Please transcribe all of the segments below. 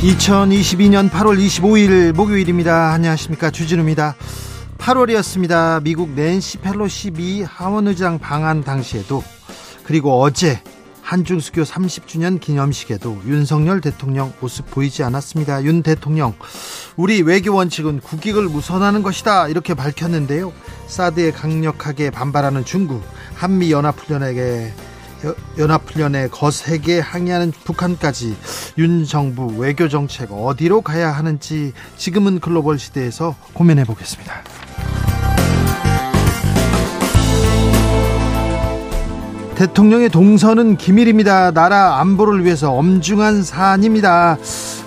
2022년 8월 25일 목요일입니다. 안녕하십니까. 주진우입니다. 8월이었습니다. 미국 낸시 펠로시 미 하원의장 방한 당시에도 그리고 어제 한중 수교 30주년 기념식에도 윤석열 대통령 모습 보이지 않았습니다. 윤 대통령, 우리 외교 원칙은 국익을 우선하는 것이다. 이렇게 밝혔는데요. 사드에 강력하게 반발하는 중국, 한미 연합훈련에게 연합훈련에 거세게 항의하는 북한까지 윤 정부 외교 정책 어디로 가야 하는지 지금은 글로벌 시대에서 고민해 보겠습니다. 대통령의 동선은 기밀입니다. 나라 안보를 위해서 엄중한 사안입니다.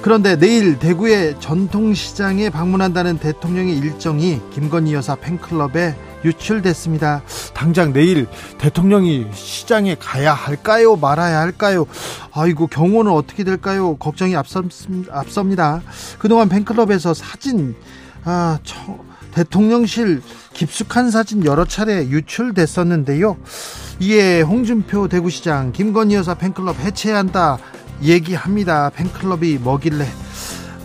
그런데 내일 대구의 전통시장에 방문한다는 대통령의 일정이 김건희 여사 팬클럽에 유출됐습니다. 당장 내일 대통령이 시장에 가야 할까요? 말아야 할까요? 아이고 경호는 어떻게 될까요? 걱정이 앞섭니다. 그동안 팬클럽에서 사진 아, 저, 대통령실 깊숙한 사진 여러 차례 유출됐었는데요. 이에 홍준표 대구시장 김건희 여사 팬클럽 해체한다 얘기합니다. 팬클럽이 뭐길래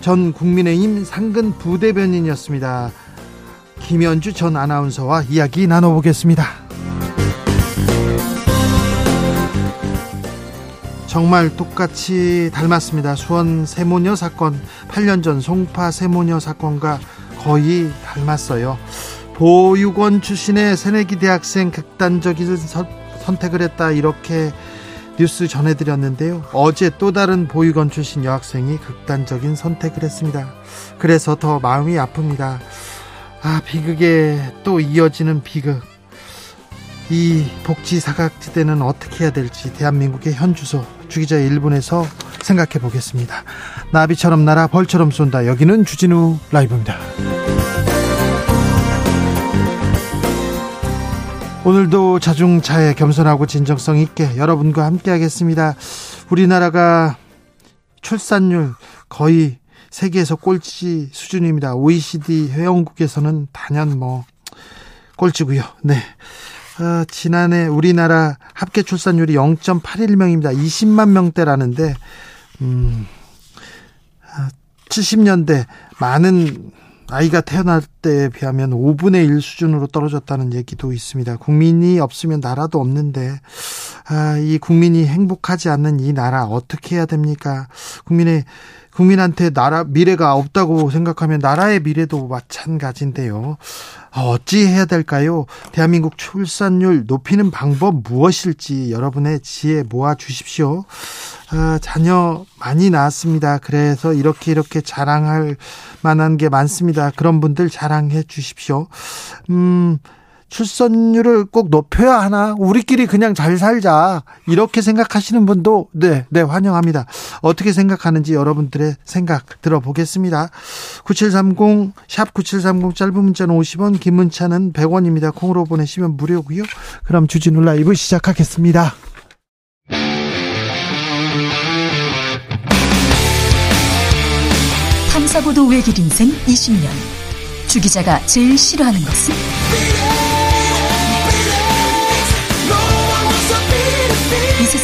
전 국민의힘 상근 부대변인이었습니다. 김현주 전 아나운서와 이야기 나눠보겠습니다. 정말 똑같이 닮았습니다. 수원 세모녀 사건, 8년 전 송파 세모녀 사건과 거의 닮았어요. 보육원 출신의 새내기 대학생 극단적인 서, 선택을 했다 이렇게 뉴스 전해드렸는데요. 어제 또 다른 보육원 출신 여학생이 극단적인 선택을 했습니다. 그래서 더 마음이 아픕니다. 아, 비극에 또 이어지는 비극. 이 복지 사각지대는 어떻게 해야 될지 대한민국의 현 주소 주기자 1분에서 생각해 보겠습니다. 나비처럼 날아 벌처럼 쏜다. 여기는 주진우 라이브입니다. 오늘도 자중차에 겸손하고 진정성 있게 여러분과 함께 하겠습니다. 우리나라가 출산율 거의 세계에서 꼴찌 수준입니다. OECD 회원국에서는 단연 뭐 꼴찌고요. 네. 어, 지난해 우리나라 합계 출산율이 0.81명입니다. 20만 명대라는데 음, 70년대 많은 아이가 태어날 때에 비하면 5분의 1 수준으로 떨어졌다는 얘기도 있습니다. 국민이 없으면 나라도 없는데, 아, 이 국민이 행복하지 않는 이 나라 어떻게 해야 됩니까? 국민의 국민한테 나라 미래가 없다고 생각하면 나라의 미래도 마찬가지인데요. 아, 어찌 해야 될까요? 대한민국 출산율 높이는 방법 무엇일지 여러분의 지혜 모아 주십시오. 아, 자녀 많이 낳았습니다. 그래서 이렇게 이렇게 자랑할 만한 게 많습니다. 그런 분들 자랑해 주십시오. 음, 출산율을 꼭 높여야 하나? 우리끼리 그냥 잘 살자. 이렇게 생각하시는 분도 네, 네, 환영합니다. 어떻게 생각하는지 여러분들의 생각 들어보겠습니다. 9730, 샵 9730 짧은 문자는 50원, 긴 문자는 100원입니다. 콩으로 보내시면 무료고요. 그럼 주진우 라이브 시작하겠습니다. 탐사보도 외길 인생 20년. 주 기자가 제일 싫어하는 것은?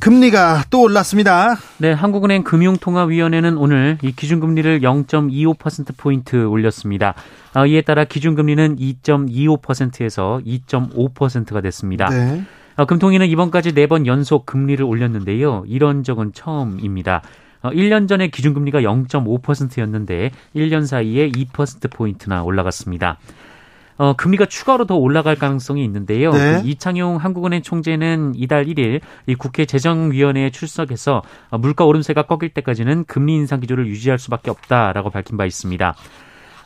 금리가 또 올랐습니다. 네, 한국은행 금융통화위원회는 오늘 이 기준금리를 0.25%포인트 올렸습니다. 아, 이에 따라 기준금리는 2.25%에서 2.5%가 됐습니다. 네. 금통위는 이번까지 네번 연속 금리를 올렸는데요. 이런 적은 처음입니다. 1년 전에 기준금리가 0.5%였는데 1년 사이에 2%포인트나 올라갔습니다. 어, 금리가 추가로 더 올라갈 가능성이 있는데요. 네. 그 이창용 한국은행 총재는 이달 1일 이 국회 재정위원회에 출석해서 물가 오름세가 꺾일 때까지는 금리 인상 기조를 유지할 수밖에 없다라고 밝힌 바 있습니다.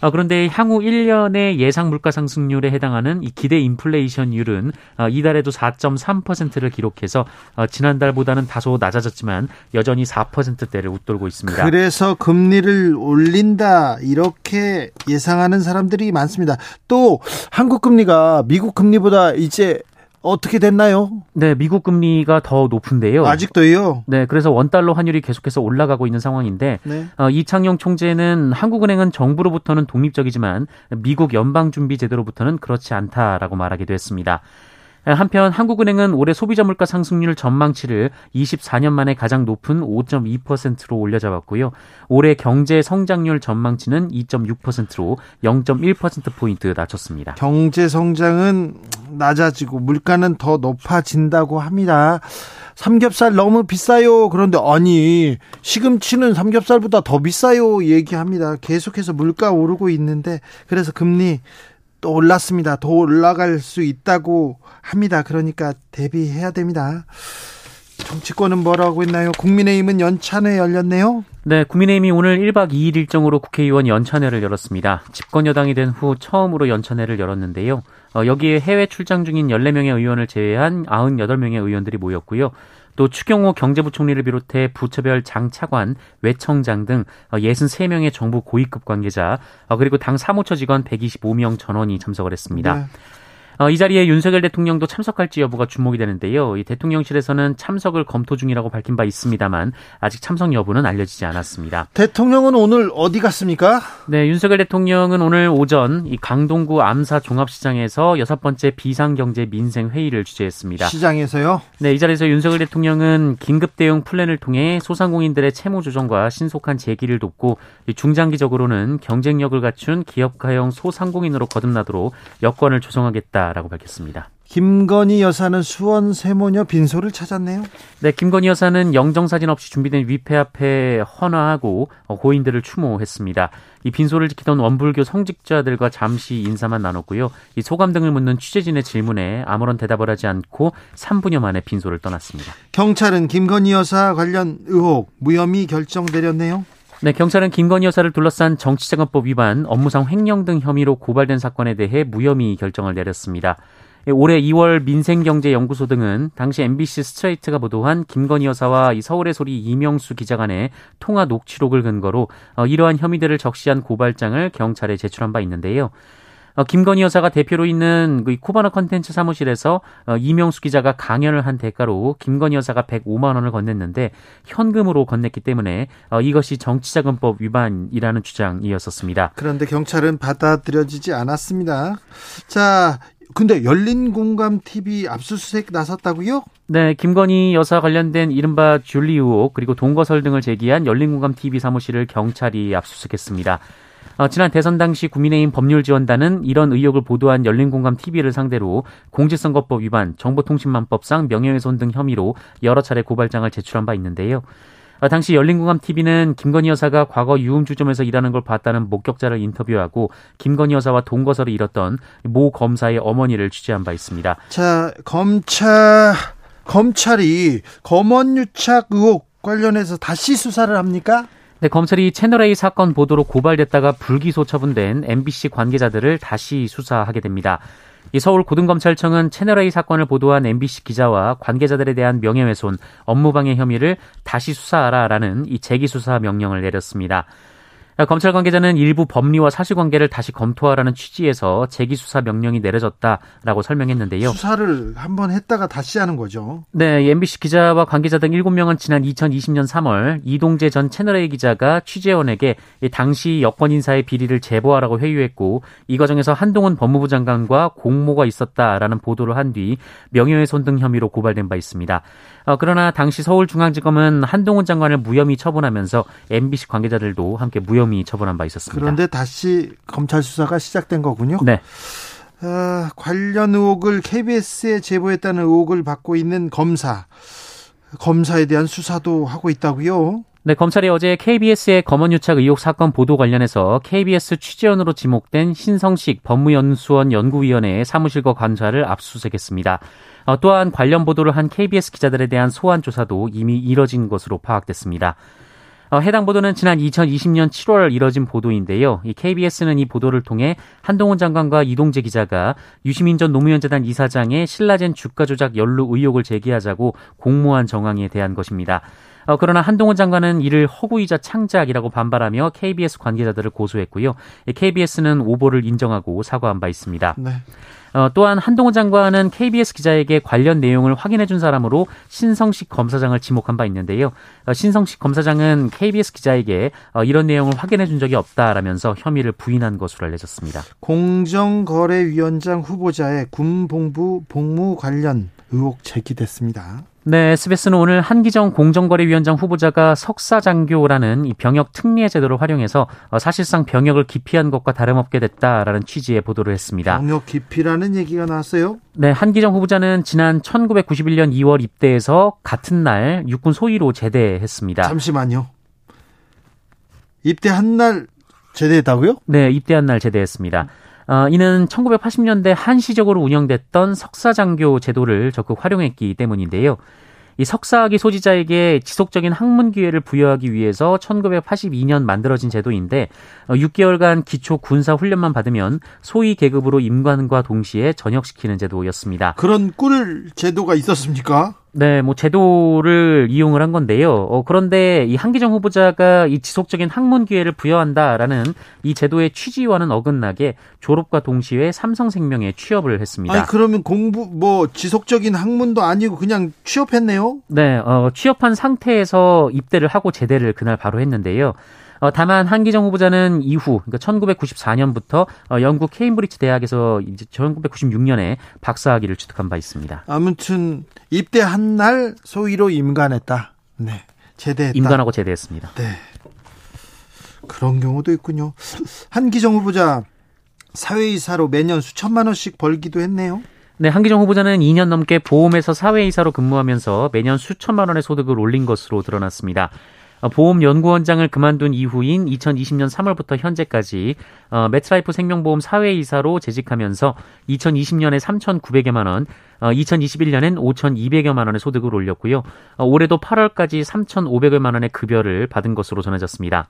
어, 그런데 향후 1년의 예상 물가 상승률에 해당하는 이 기대 인플레이션율은 어, 이달에도 4.3%를 기록해서 어, 지난달보다는 다소 낮아졌지만 여전히 4%대를 웃돌고 있습니다. 그래서 금리를 올린다 이렇게 예상하는 사람들이 많습니다. 또 한국 금리가 미국 금리보다 이제 어떻게 됐나요? 네, 미국 금리가 더 높은데요. 아직도요? 네, 그래서 원달러 환율이 계속해서 올라가고 있는 상황인데 네. 어, 이창용 총재는 한국은행은 정부로부터는 독립적이지만 미국 연방준비제도로부터는 그렇지 않다라고 말하기도 했습니다. 한편 한국은행은 올해 소비자 물가 상승률 전망치를 24년 만에 가장 높은 5.2%로 올려잡았고요. 올해 경제 성장률 전망치는 2.6%로 0.1%포인트 낮췄습니다. 경제 성장은 낮아지고 물가는 더 높아진다고 합니다. 삼겹살 너무 비싸요. 그런데 아니 시금치는 삼겹살보다 더 비싸요. 얘기합니다. 계속해서 물가 오르고 있는데 그래서 금리 또 올랐습니다. 더 올라갈 수 있다고 합니다. 그러니까 대비해야 됩니다. 정치권은 뭐라고 했나요? 국민의힘은 연찬회 열렸네요. 네, 국민의힘이 오늘 1박 2일 일정으로 국회의원 연찬회를 열었습니다. 집권 여당이 된 후 처음으로 연찬회를 열었는데요. 어, 여기에 해외 출장 중인 14명의 의원을 제외한 98명의 의원들이 모였고요. 또 추경호 경제부총리를 비롯해 부처별 장차관, 외청장 등 63명의 정부 고위급 관계자, 어, 그리고 당 사무처 직원 125명 전원이 참석을 했습니다. 네. 어, 이 자리에 윤석열 대통령도 참석할지 여부가 주목이 되는데요. 이 대통령실에서는 참석을 검토 중이라고 밝힌 바 있습니다만 아직 참석 여부는 알려지지 않았습니다. 대통령은 오늘 어디 갔습니까? 네, 윤석열 대통령은 오늘 오전 이 강동구 암사 종합시장에서 여섯 번째 비상경제 민생 회의를 주재했습니다. 시장에서요? 네, 이 자리에서 윤석열 대통령은 긴급 대응 플랜을 통해 소상공인들의 채무 조정과 신속한 재기를 돕고 중장기적으로는 경쟁력을 갖춘 기업가형 소상공인으로 거듭나도록 여건을 조성하겠다. 라고 밝혔습니다. 김건희 여사는 수원 세모녀 빈소를 찾았네요. 네, 김건희 여사는 영정 사진 없이 준비된 위패 앞에 헌화하고 고인들을 추모했습니다. 이 빈소를 지키던 원불교 성직자들과 잠시 인사만 나눴고요. 이 소감 등을 묻는 취재진의 질문에 아무런 대답을 하지 않고 3분여 만에 빈소를 떠났습니다. 경찰은 김건희 여사 관련 의혹 무혐의 결정 내렸네요. 네, 경찰은 김건희 여사를 둘러싼 정치자금법 위반, 업무상 횡령 등 혐의로 고발된 사건에 대해 무혐의 결정을 내렸습니다. 올해 2월 민생경제연구소 등은 당시 MBC 스트레이트가 보도한 김건희 여사와 이 서울의 소리 이명수 기자 간의 통화 녹취록을 근거로 어, 이러한 혐의들을 적시한 고발장을 경찰에 제출한 바 있는데요. 어, 김건희 여사가 대표로 있는 그 코바나 컨텐츠 사무실에서 어, 이명수 기자가 강연을 한 대가로 김건희 여사가 105만 원을 건넸는데 현금으로 건넸기 때문에 어, 이것이 정치자금법 위반이라는 주장이었었습니다. 그런데 경찰은 받아들여지지 않았습니다. 자, 근데 열린 공감 TV 압수수색 나섰다고요? 네, 김건희 여사 관련된 이른바 줄리 의혹 그리고 동거설 등을 제기한 열린 공감 TV 사무실을 경찰이 압수수색했습니다. 어, 지난 대선 당시 국민의힘 법률지원단은 이런 의혹을 보도한 열린공감 TV를 상대로 공직선거법 위반, 정보통신망법상 명예훼손 등 혐의로 여러 차례 고발장을 제출한 바 있는데요. 어, 당시 열린공감 TV는 김건희 여사가 과거 유흥주점에서 일하는 걸 봤다는 목격자를 인터뷰하고 김건희 여사와 동거설을 잃었던 모 검사의 어머니를 취재한 바 있습니다. 자, 검찰 검찰이 검언유착 의혹 관련해서 다시 수사를 합니까? 네, 검찰이 채널A 사건 보도로 고발됐다가 불기소 처분된 MBC 관계자들을 다시 수사하게 됩니다. 이 서울 고등검찰청은 채널A 사건을 보도한 MBC 기자와 관계자들에 대한 명예훼손, 업무방해 혐의를 다시 수사하라라는 이 재기수사 명령을 내렸습니다. 검찰 관계자는 일부 법리와 사실관계를 다시 검토하라는 취지에서 재기 수사 명령이 내려졌다라고 설명했는데요. 수사를 한번 했다가 다시 하는 거죠. 네, MBC 기자와 관계자 등 7명은 지난 2020년 3월 이동재 전 채널A 기자가 취재원에게 당시 여권 인사의 비리를 제보하라고 회유했고 이 과정에서 한동훈 법무부 장관과 공모가 있었다라는 보도를 한 뒤 명예훼손 등 혐의로 고발된 바 있습니다. 어, 그러나 당시 서울중앙지검은 한동훈 장관을 무혐의 처분하면서 MBC 관계자들도 함께 무혐의 처분한 바 있었습니다. 그런데 다시 검찰 수사가 시작된 거군요. 네. 어, 관련 의혹을 KBS에 제보했다는 의혹을 받고 있는 검사 검사에 대한 수사도 하고 있다고요. 네, 검찰이 어제 KBS의 검언유착 의혹 사건 보도 관련해서 KBS 취재원으로 지목된 신성식 법무연수원 연구위원회의 사무실과 관찰을 압수수색했습니다. 어, 또한 관련 보도를 한 KBS 기자들에 대한 소환 조사도 이미 이뤄진 것으로 파악됐습니다. 어, 해당 보도는 지난 2020년 7월 이뤄진 보도인데요. 이 KBS는 이 보도를 통해 한동훈 장관과 이동재 기자가 유시민 전 노무현재단 이사장의 신라젠 주가 조작 연루 의혹을 제기하자고 공모한 정황에 대한 것입니다. 어, 그러나 한동훈 장관은 이를 허구이자 창작이라고 반발하며 KBS 관계자들을 고소했고요. KBS는 오보를 인정하고 사과한 바 있습니다. 네. 어, 또한 한동훈 장관은 KBS 기자에게 관련 내용을 확인해 준 사람으로 신성식 검사장을 지목한 바 있는데요. 어, 신성식 검사장은 KBS 기자에게 어, 이런 내용을 확인해 준 적이 없다라면서 혐의를 부인한 것으로 알려졌습니다. 공정거래위원장 후보자의 군복무 복무 관련 의혹 제기됐습니다. 네, SBS는 오늘 한기정 공정거래위원장 후보자가 석사장교라는 이 병역 특례 제도를 활용해서 어, 사실상 병역을 기피한 것과 다름없게 됐다라는 취지의 보도를 했습니다. 병역 기피라는 얘기가 나왔어요? 네, 한기정 후보자는 지난 1991년 2월 입대해서 같은 날 육군 소위로 제대했습니다. 잠시만요. 입대한 날 제대했다고요? 네, 입대한 날 제대했습니다. 어, 이는 1980년대 한시적으로 운영됐던 석사장교 제도를 적극 활용했기 때문인데요. 이 석사학위 소지자에게 지속적인 학문 기회를 부여하기 위해서 1982년 만들어진 제도인데 6개월간 어, 기초 군사 훈련만 받으면 소위 계급으로 임관과 동시에 전역시키는 제도였습니다. 그런 꿀 제도가 있었습니까? 네, 뭐 제도를 이용을 한 건데요. 어, 그런데 이 한기정 후보자가 이 지속적인 학문 기회를 부여한다라는 이 제도의 취지와는 어긋나게 졸업과 동시에 삼성생명에 취업을 했습니다. 아니 그러면 공부 뭐 지속적인 학문도 아니고 그냥 취업했네요? 네, 어, 취업한 상태에서 입대를 하고 제대를 그날 바로 했는데요. 어, 다만 한기정 후보자는 이후 그러니까 1994년부터 어, 영국 케임브리지 대학에서 이제 1996년에 박사학위를 취득한 바 있습니다. 아무튼 입대한 날 소위로 임관했다. 네. 제대했다. 임관하고 제대했습니다. 네. 그런 경우도 있군요. 한기정 후보자 사회이사로 매년 수천만 원씩 벌기도 했네요. 네, 한기정 후보자는 2년 넘게 보험에서 사회이사로 근무하면서 매년 수천만 원의 소득을 올린 것으로 드러났습니다. 어, 보험연구원장을 그만둔 이후인 2020년 3월부터 현재까지 어, 매트라이프 생명보험 사회이사로 재직하면서 2020년에 3,900여만 원, 어, 2021년엔 5,200여만 원의 소득을 올렸고요. 어, 올해도 8월까지 3,500여만 원의 급여를 받은 것으로 전해졌습니다.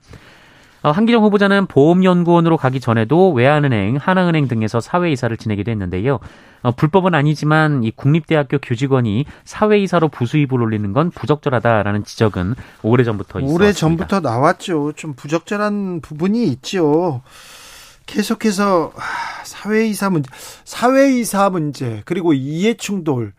어, 한기정 후보자는 보험연구원으로 가기 전에도 외환은행, 하나은행 등에서 사회이사를 지내기도 했는데요. 어, 불법은 아니지만 이 국립대학교 교직원이 사회이사로 부수입을 올리는 건 부적절하다라는 지적은 오래전부터 있었습니다. 오래전부터 나왔죠. 좀 부적절한 부분이 있죠. 계속해서 사회이사 문제, 사회이사 문제 그리고 이해충돌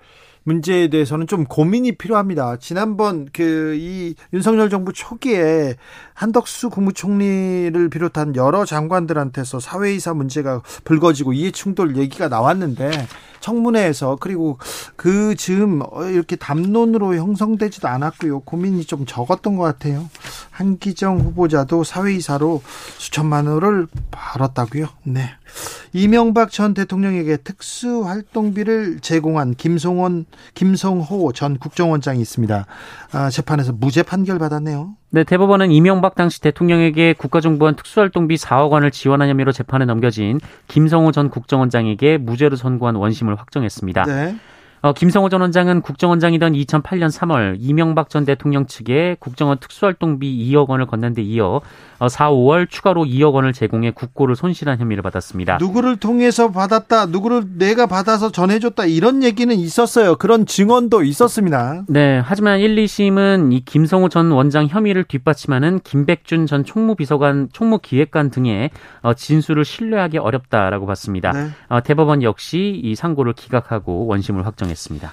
문제에 대해서는 좀 고민이 필요합니다. 지난번 그 이 윤석열 정부 초기에 한덕수 국무총리를 비롯한 여러 장관들한테서 사회이사 문제가 불거지고 이해충돌 얘기가 나왔는데 청문회에서 그리고 그 즈음 이렇게 담론으로 형성되지도 않았고요. 고민이 좀 적었던 것 같아요. 한기정 후보자도 사회이사로 수천만 원을 벌었다고요. 네. 이명박 전 대통령에게 특수활동비를 제공한 김송원, 김성호 전 국정원장이 있습니다. 아, 재판에서 무죄 판결 받았네요. 네, 대법원은 이명박 당시 대통령에게 국가정보원 특수활동비 4억 원을 지원한 혐의로 재판에 넘겨진 김성호 전 국정원장에게 무죄로 선고한 원심을 확정했습니다. 네. 어, 김성호 전 원장은 국정원장이던 2008년 3월 이명박 전 대통령 측에 국정원 특수활동비 2억 원을 건넨 데 이어 4, 어, 5월 추가로 2억 원을 제공해 국고를 손실한 혐의를 받았습니다. 누구를 통해서 받았다, 누구를 내가 받아서 전해줬다 이런 얘기는 있었어요. 그런 증언도 있었습니다. 네, 하지만 1, 2심은 이 김성호 전 원장 혐의를 뒷받침하는 김백준 전 총무비서관, 총무기획관 등의 어, 진술을 신뢰하기 어렵다라고 봤습니다. 네. 대법원 역시 이 상고를 기각하고 원심을 확정 했습니다. 인정했습니다.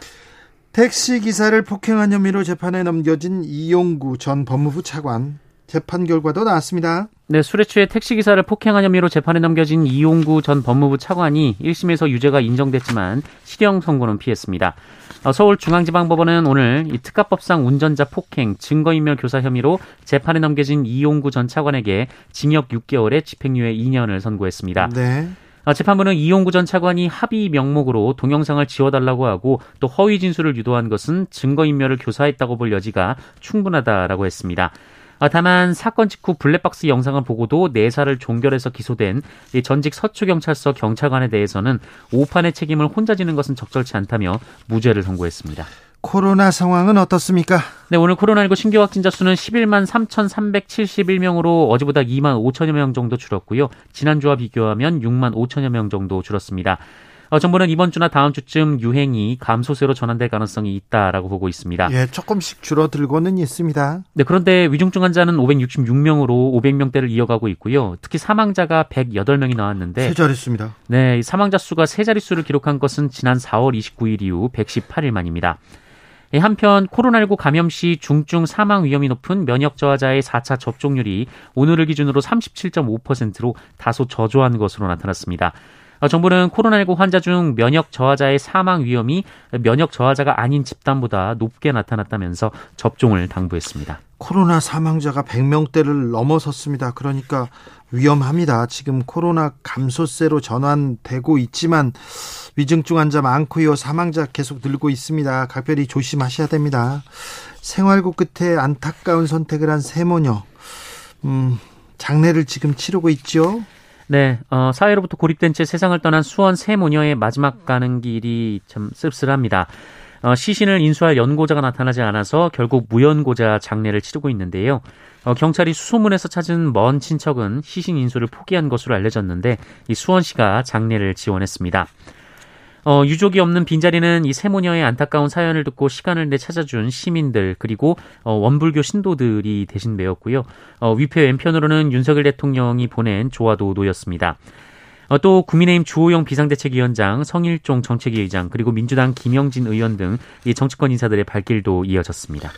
택시 기사를 폭행한 혐의로 재판에 넘겨진 이용구 전 법무부 차관 재판 결과도 나왔습니다. 네, 술에 취해 택시 기사를 폭행한 혐의로 재판에 넘겨진 이용구 전 법무부 차관이 1심에서 유죄가 인정됐지만 실형 선고는 피했습니다. 어, 서울중앙지방법원은 오늘 이 특가법상 운전자 폭행, 증거인멸 교사 혐의로 재판에 넘겨진 이용구 전 차관에게 징역 6개월에 집행유예 2년을 선고했습니다. 네. 아, 재판부는 이용구 전 차관이 합의 명목으로 동영상을 지워달라고 하고 또 허위 진술을 유도한 것은 증거인멸을 교사했다고 볼 여지가 충분하다라고 했습니다. 아, 다만 사건 직후 블랙박스 영상을 보고도 내사를 종결해서 기소된 전직 서초경찰서 경찰관에 대해서는 오판의 책임을 혼자 지는 것은 적절치 않다며 무죄를 선고했습니다. 코로나 상황은 어떻습니까? 네, 오늘 코로나19 신규 확진자 수는 11만 3,371명으로 어제보다 2만 5천여 명 정도 줄었고요. 지난주와 비교하면 6만 5천여 명 정도 줄었습니다. 어, 정부는 이번 주나 다음 주쯤 유행이 감소세로 전환될 가능성이 있다라고 보고 있습니다. 예, 조금씩 줄어들고는 있습니다. 네, 그런데 위중증 환자는 566명으로 500명대를 이어가고 있고요. 특히 사망자가 108명이 나왔는데 세 자릿수입니다. 네, 사망자 수가 세 자릿수를 기록한 것은 지난 4월 29일 이후 118일 만입니다. 예, 한편 코로나19 감염 시 중증 사망 위험이 높은 면역 저하자의 4차 접종률이 오늘을 기준으로 37.5%로 다소 저조한 것으로 나타났습니다. 어, 정부는 코로나19 환자 중 면역 저하자의 사망 위험이 면역 저하자가 아닌 집단보다 높게 나타났다면서 접종을 당부했습니다. 코로나 사망자가 100명대를 넘어섰습니다. 그러니까 위험합니다. 지금 코로나 감소세로 전환되고 있지만 위중증 환자 많고요. 사망자 계속 늘고 있습니다. 각별히 조심하셔야 됩니다. 생활고 끝에 안타까운 선택을 한 세모녀. 음, 장례를 지금 치르고 있죠. 네, 어, 사회로부터 고립된 채 세상을 떠난 수원 세 모녀의 마지막 가는 길이 참 씁쓸합니다. 어, 시신을 인수할 연고자가 나타나지 않아서 결국 무연고자 장례를 치르고 있는데요. 어, 경찰이 수소문에서 찾은 먼 친척은 시신 인수를 포기한 것으로 알려졌는데 이 수원시가 장례를 지원했습니다. 어, 유족이 없는 빈자리는 이 세모녀의 안타까운 사연을 듣고 시간을 내 찾아준 시민들 그리고 어, 원불교 신도들이 대신 메웠고요. 어, 위패 왼편으로는 윤석열 대통령이 보낸 조화도 놓였습니다. 어, 또 국민의힘 주호영 비상대책위원장, 성일종 정책위 의장 그리고 민주당 김영진 의원 등 이 정치권 인사들의 발길도 이어졌습니다.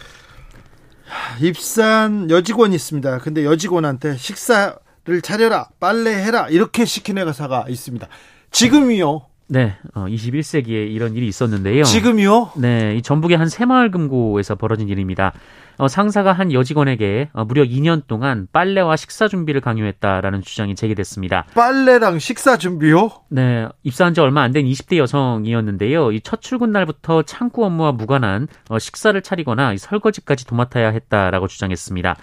입산 여직원이 있습니다. 근데 여직원한테 식사를 차려라, 빨래해라 이렇게 시키는 회사가 있습니다. 지금이요. 네, 어, 21세기에 이런 일이 있었는데요. 지금요? 네, 이 전북의 한 새마을 금고에서 벌어진 일입니다. 어, 상사가 한 여직원에게 어, 무려 2년 동안 빨래와 식사 준비를 강요했다라는 주장이 제기됐습니다. 빨래랑 식사 준비요? 네, 입사한 지 얼마 안 된 20대 여성이었는데요. 이 첫 출근 날부터 창구 업무와 무관한 어, 식사를 차리거나 설거지까지 도맡아야 했다라고 주장했습니다.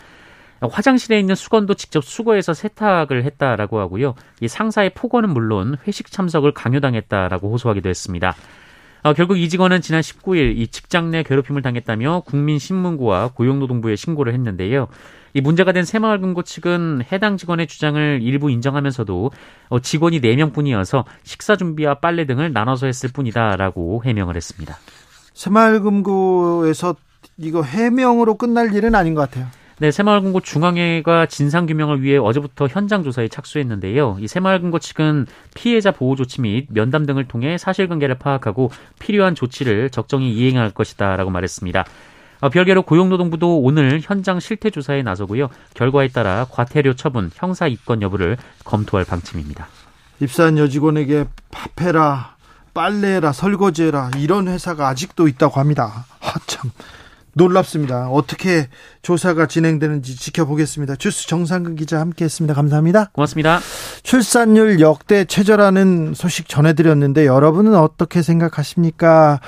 화장실에 있는 수건도 직접 수거해서 세탁을 했다라고 하고요. 이 상사의 폭언은 물론 회식 참석을 강요당했다라고 호소하기도 했습니다. 어, 결국 이 직원은 지난 19일 이 직장 내 괴롭힘을 당했다며 국민신문고와 고용노동부에 신고를 했는데요. 이 문제가 된 새마을금고 측은 해당 직원의 주장을 일부 인정하면서도 어, 직원이 4명뿐이어서 식사 준비와 빨래 등을 나눠서 했을 뿐이다라고 해명을 했습니다. 새마을금고에서 이거 해명으로 끝날 일은 아닌 것 같아요. 네, 새마을금고 중앙회가 진상 규명을 위해 어제부터 현장 조사에 착수했는데요. 이 새마을금고 측은 피해자 보호 조치 및 면담 등을 통해 사실관계를 파악하고 필요한 조치를 적정히 이행할 것이다라고 말했습니다. 어, 별개로 고용노동부도 오늘 현장 실태 조사에 나서고요. 결과에 따라 과태료 처분, 형사 입건 여부를 검토할 방침입니다. 입사한 여직원에게 밥해라, 빨래해라, 설거지해라 이런 회사가 아직도 있다고 합니다. 아, 참. 놀랍습니다. 어떻게 조사가 진행되는지 지켜보겠습니다. 주스 정상근 기자 함께했습니다. 감사합니다. 고맙습니다. 출산율 역대 최저라는 소식 전해드렸는데 여러분은 어떻게 생각하십니까?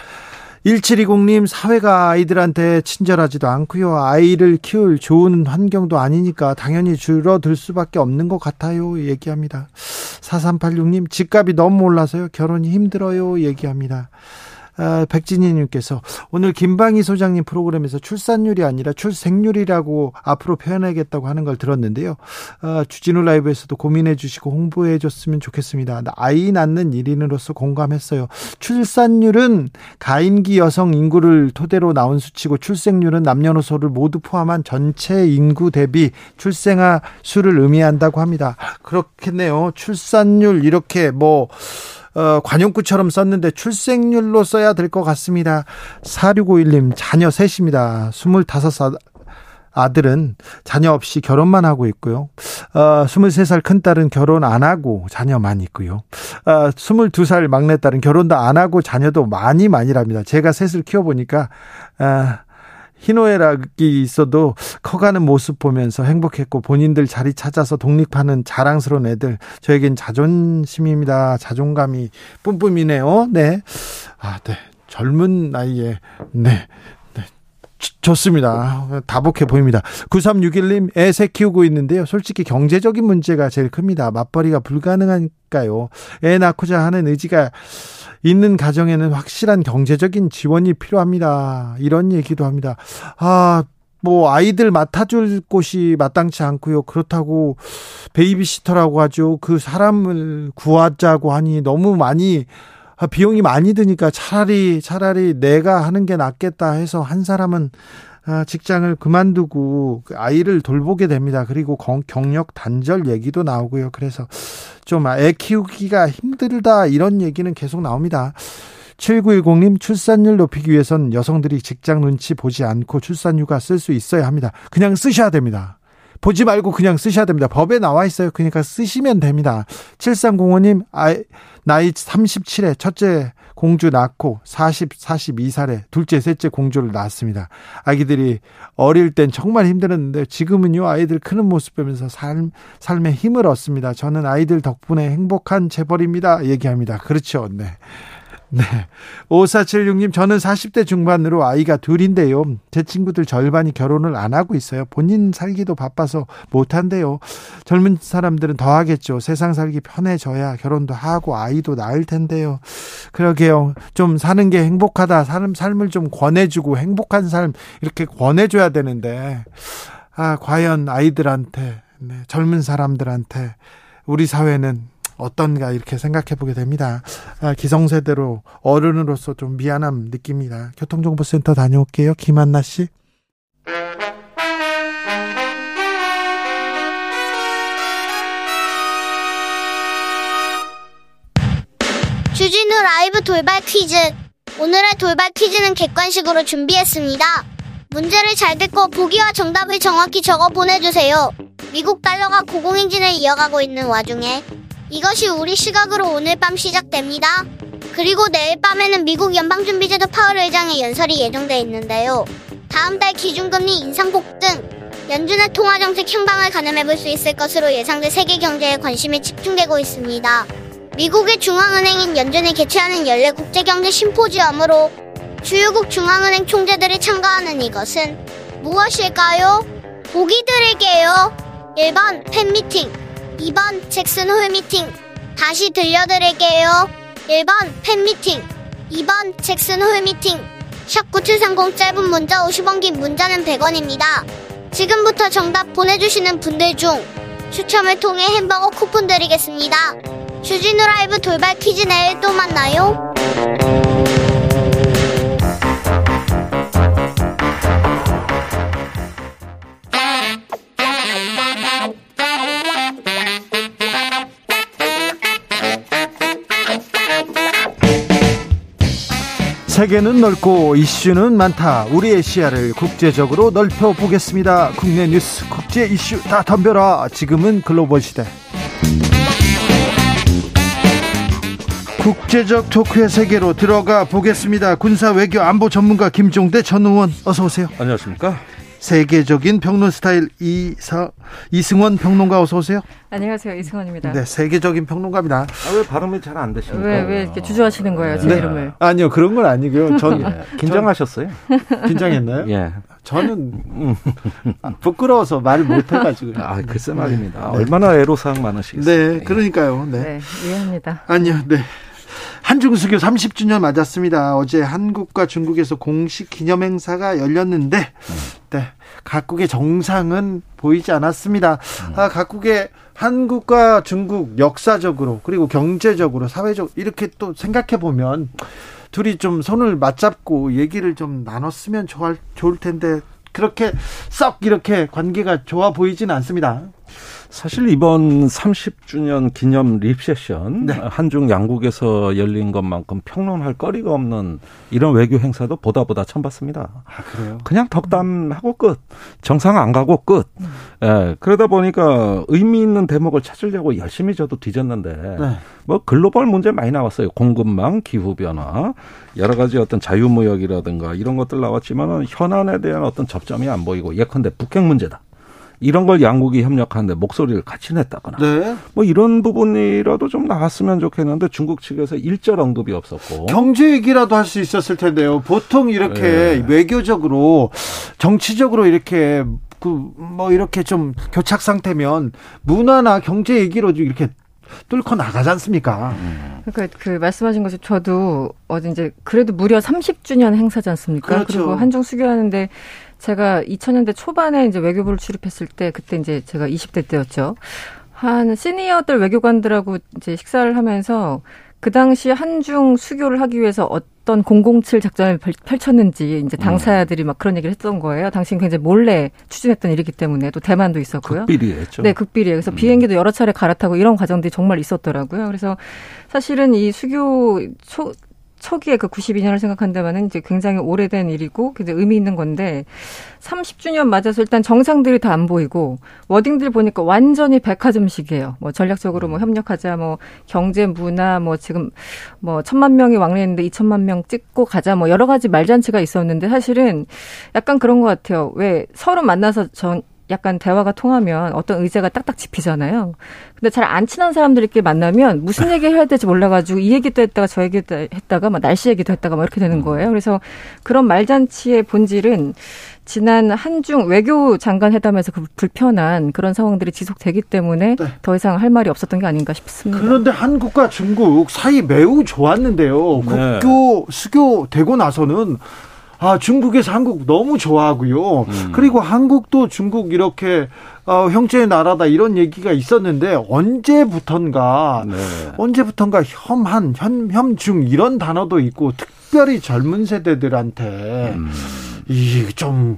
1720님 사회가 아이들한테 친절하지도 않고요. 아이를 키울 좋은 환경도 아니니까 당연히 줄어들 수밖에 없는 것 같아요. 얘기합니다. 4386님 집값이 너무 올라서요. 결혼이 힘들어요. 얘기합니다. 아, 백진희님께서 오늘 김방희 소장님 프로그램에서 출산율이 아니라 출생률이라고 앞으로 표현하겠다고 하는 걸 들었는데요. 아, 주진우 라이브에서도 고민해 주시고 홍보해 줬으면 좋겠습니다. 아이 낳는 일인으로서 공감했어요. 출산율은 가임기 여성 인구를 토대로 나온 수치고 출생률은 남녀노소를 모두 포함한 전체 인구 대비 출생아 수를 의미한다고 합니다. 그렇겠네요. 출산율 이렇게 뭐 어, 관용구처럼 썼는데 출생률로 써야 될 것 같습니다. 4651님, 자녀 셋입니다. 25살 아들은 자녀 없이 결혼만 하고 있고요. 어, 23살 큰 딸은 결혼 안 하고 자녀만 있고요. 어, 22살 막내 딸은 결혼도 안 하고 자녀도 많이 많이랍니다. 제가 셋을 키워보니까, 어, 희노애락이 있어도 커가는 모습 보면서 행복했고 본인들 자리 찾아서 독립하는 자랑스러운 애들 저에겐 자존심입니다. 자존감이 뿜뿜이네요. 네. 아, 네. 젊은 나이에 네. 네. 좋습니다. 다복해 보입니다. 9361님, 애 새 키우고 있는데요. 솔직히 경제적인 문제가 제일 큽니다. 맞벌이가 불가능하니까요. 애 낳고자 하는 의지가 있는 가정에는 확실한 경제적인 지원이 필요합니다. 이런 얘기도 합니다. 아, 뭐 아이들 맡아줄 곳이 마땅치 않고요. 그렇다고 베이비시터라고 하죠. 그 사람을 구하자고 하니 너무 많이 비용이 많이 드니까 차라리 차라리 내가 하는 게 낫겠다 해서 한 사람은 아, 직장을 그만두고 그 아이를 돌보게 됩니다. 그리고 경력 단절 얘기도 나오고요. 그래서 좀 애 키우기가 힘들다 이런 얘기는 계속 나옵니다. 7910님 출산율 높이기 위해선 여성들이 직장 눈치 보지 않고 출산휴가 쓸 수 있어야 합니다. 그냥 쓰셔야 됩니다. 보지 말고 그냥 쓰셔야 됩니다. 법에 나와 있어요. 그러니까 쓰시면 됩니다. 7305님, 아이, 나이 37에 첫째 공주 낳고 40, 42살에 둘째, 셋째 공주를 낳았습니다. 아기들이 어릴 땐 정말 힘들었는데 지금은요, 아이들 크는 모습 보면서 삶, 삶에 힘을 얻습니다. 저는 아이들 덕분에 행복한 재벌입니다. 얘기합니다. 그렇죠. 네. 네. 5476님, 저는 40대 중반으로 아이가 둘인데요. 제 친구들 절반이 결혼을 안 하고 있어요. 본인 살기도 바빠서 못한대요. 젊은 사람들은 더 하겠죠. 세상 살기 편해져야 결혼도 하고 아이도 낳을 텐데요. 그러게요. 좀 사는 게 행복하다. 삶, 삶을 좀 권해주고 행복한 삶 이렇게 권해줘야 되는데, 아, 과연 아이들한테, 네, 젊은 사람들한테 우리 사회는 어떤가 이렇게 생각해 보게 됩니다. 아, 기성세대로 어른으로서 좀 미안함 느낍니다. 교통정보센터 다녀올게요. 김한나 씨. 주진우 라이브 돌발 퀴즈. 오늘의 돌발 퀴즈는 객관식으로 준비했습니다. 문제를 잘 듣고 보기와 정답을 정확히 적어 보내주세요. 미국 달러가 고공행진을 이어가고 있는 와중에 이것이 우리 시각으로 오늘 밤 시작됩니다. 그리고 내일 밤에는 미국 연방준비제도 파월 의장의 연설이 예정돼 있는데요. 다음 달 기준금리 인상 폭등, 연준의 통화정책 향방을 가늠해볼 수 있을 것으로 예상돼 세계 경제에 관심이 집중되고 있습니다. 미국의 중앙은행인 연준이 개최하는 연례 국제경제 심포지엄으로 주요국 중앙은행 총재들이 참가하는 이것은 무엇일까요? 보기 드릴게요. 1번 팬미팅 2번 잭슨 홀 미팅. 다시 들려드릴게요. 1번 팬 미팅. 2번 잭슨 홀 미팅. 샵9730 짧은 문자 50원 긴 문자는 100원입니다. 지금부터 정답 보내주시는 분들 중 추첨을 통해 햄버거 쿠폰 드리겠습니다. 주진우 라이브 돌발 퀴즈 내일 또 만나요. 세계는 넓고 이슈는 많다. 우리의 시야를 국제적으로 넓혀 보겠습니다. 국내 뉴스, 국제 이슈 다 덤벼라. 지금은 글로벌 시대. 국제적 토크의 세계로 들어가 보겠습니다. 군사 외교 안보 전문가 김종대 전 의원 어서 오세요. 안녕하십니까? 세계적인 평론 스타일 이사 이승원 평론가 어서 오세요. 안녕하세요 이승원입니다. 네, 세계적인 평론가입니다. 아, 왜 발음이 잘 안 되십니까? 왜, 왜 이렇게 주저하시는 거예요, 제 네. 이름을? 아니요 그런 건 아니고요. 전 예, 긴장하셨어요? 긴장했나요? 예. 저는 부끄러워서 말을 못 해가지고. 아, 글쎄 말입니다. 얼마나 애로사항 많으시겠어요? 네, 그러니까요. 네. 네, 이해합니다. 아니요, 네. 한중수교 30주년 맞았습니다. 어제 한국과 중국에서 공식 기념 행사가 열렸는데, 네. 각국의 정상은 보이지 않았습니다. 아, 각국의 한국과 중국 역사적으로, 그리고 경제적으로, 사회적으로, 이렇게 또 생각해 보면, 둘이 좀 손을 맞잡고 얘기를 좀 나눴으면 좋을, 좋을 텐데, 그렇게 썩 이렇게 관계가 좋아 보이진 않습니다. 사실 이번 30주년 기념 립세션 네. 한중 양국에서 열린 것만큼 평론할 거리가 없는 이런 외교 행사도 보다 보다 처음 봤습니다. 아, 그래요? 그냥 덕담하고 끝. 정상 안 가고 끝. 예, 그러다 보니까 의미 있는 대목을 찾으려고 열심히 저도 뒤졌는데 네. 뭐 글로벌 문제 많이 나왔어요. 공급망, 기후 변화, 여러 가지 어떤 자유무역이라든가 이런 것들 나왔지만은 현안에 대한 어떤 접점이 안 보이고 예컨대 북핵 문제다. 이런 걸 양국이 협력하는데 목소리를 같이 냈다거나 네. 뭐 이런 부분이라도 좀 나왔으면 좋겠는데 중국 측에서 일절 언급이 없었고 경제 얘기라도 할 수 있었을 텐데요. 보통 이렇게 네. 외교적으로 정치적으로 이렇게 그 뭐 이렇게 좀 교착 상태면 문화나 경제 얘기로 좀 이렇게 뚫고 나가지 않습니까? 그러니까 그 말씀하신 것이 저도 어제 이제 그래도 무려 30주년 행사지 않습니까? 그렇죠. 리고 한중 수교하는데 제가 2000년대 초반에 이제 외교부를 출입했을 때 그때 이제 제가 20대 때였죠. 한 시니어들 외교관들하고 이제 식사를 하면서 그 당시 한중 수교를 하기 위해서 어떤 007 작전을 펼- 펼쳤는지 이제 당사자들이 막 그런 얘기를 했던 거예요. 당시는 굉장히 몰래 추진했던 일이기 때문에 또 대만도 있었고요. 극비리했죠. 네, 극비리에. 그래서 음. 비행기도 여러 차례 갈아타고 이런 과정들이 정말 있었더라고요. 그래서 사실은 이 수교 초, 초기에 그 92년을 생각한다면은 이제 굉장히 오래된 일이고 굉장히 의미 있는 건데 30주년 맞아서 일단 정상들이 다 안 보이고 워딩들 보니까 완전히 백화점식이에요. 뭐 전략적으로 뭐 협력하자, 뭐 경제, 문화, 뭐 지금 뭐 천만 명이 왕래했는데 2천만 명 찍고 가자, 뭐 여러 가지 말잔치가 있었는데 사실은 약간 그런 것 같아요. 왜 서로 만나서 전 약간 대화가 통하면 어떤 의제가 딱딱 짚히잖아요. 근데 잘 안 친한 사람들끼리 만나면 무슨 얘기 해야 될지 몰라가지고 이 얘기도 했다가 저 얘기도 했다가 막 날씨 얘기도 했다가 막 이렇게 되는 거예요. 그래서 그런 말잔치의 본질은 지난 한중 외교 장관 회담에서 그 불편한 그런 상황들이 지속되기 때문에 네. 더 이상 할 말이 없었던 게 아닌가 싶습니다. 그런데 한국과 중국 사이 매우 좋았는데요. 네. 국교 수교 되고 나서는 아 중국에서 한국 너무 좋아하고요. 음. 그리고 한국도 중국 이렇게 어, 형제의 나라다 이런 얘기가 있었는데 언제부턴가 네. 언제부턴가 혐한 현 혐중 이런 단어도 있고 특별히 젊은 세대들한테 음. 이좀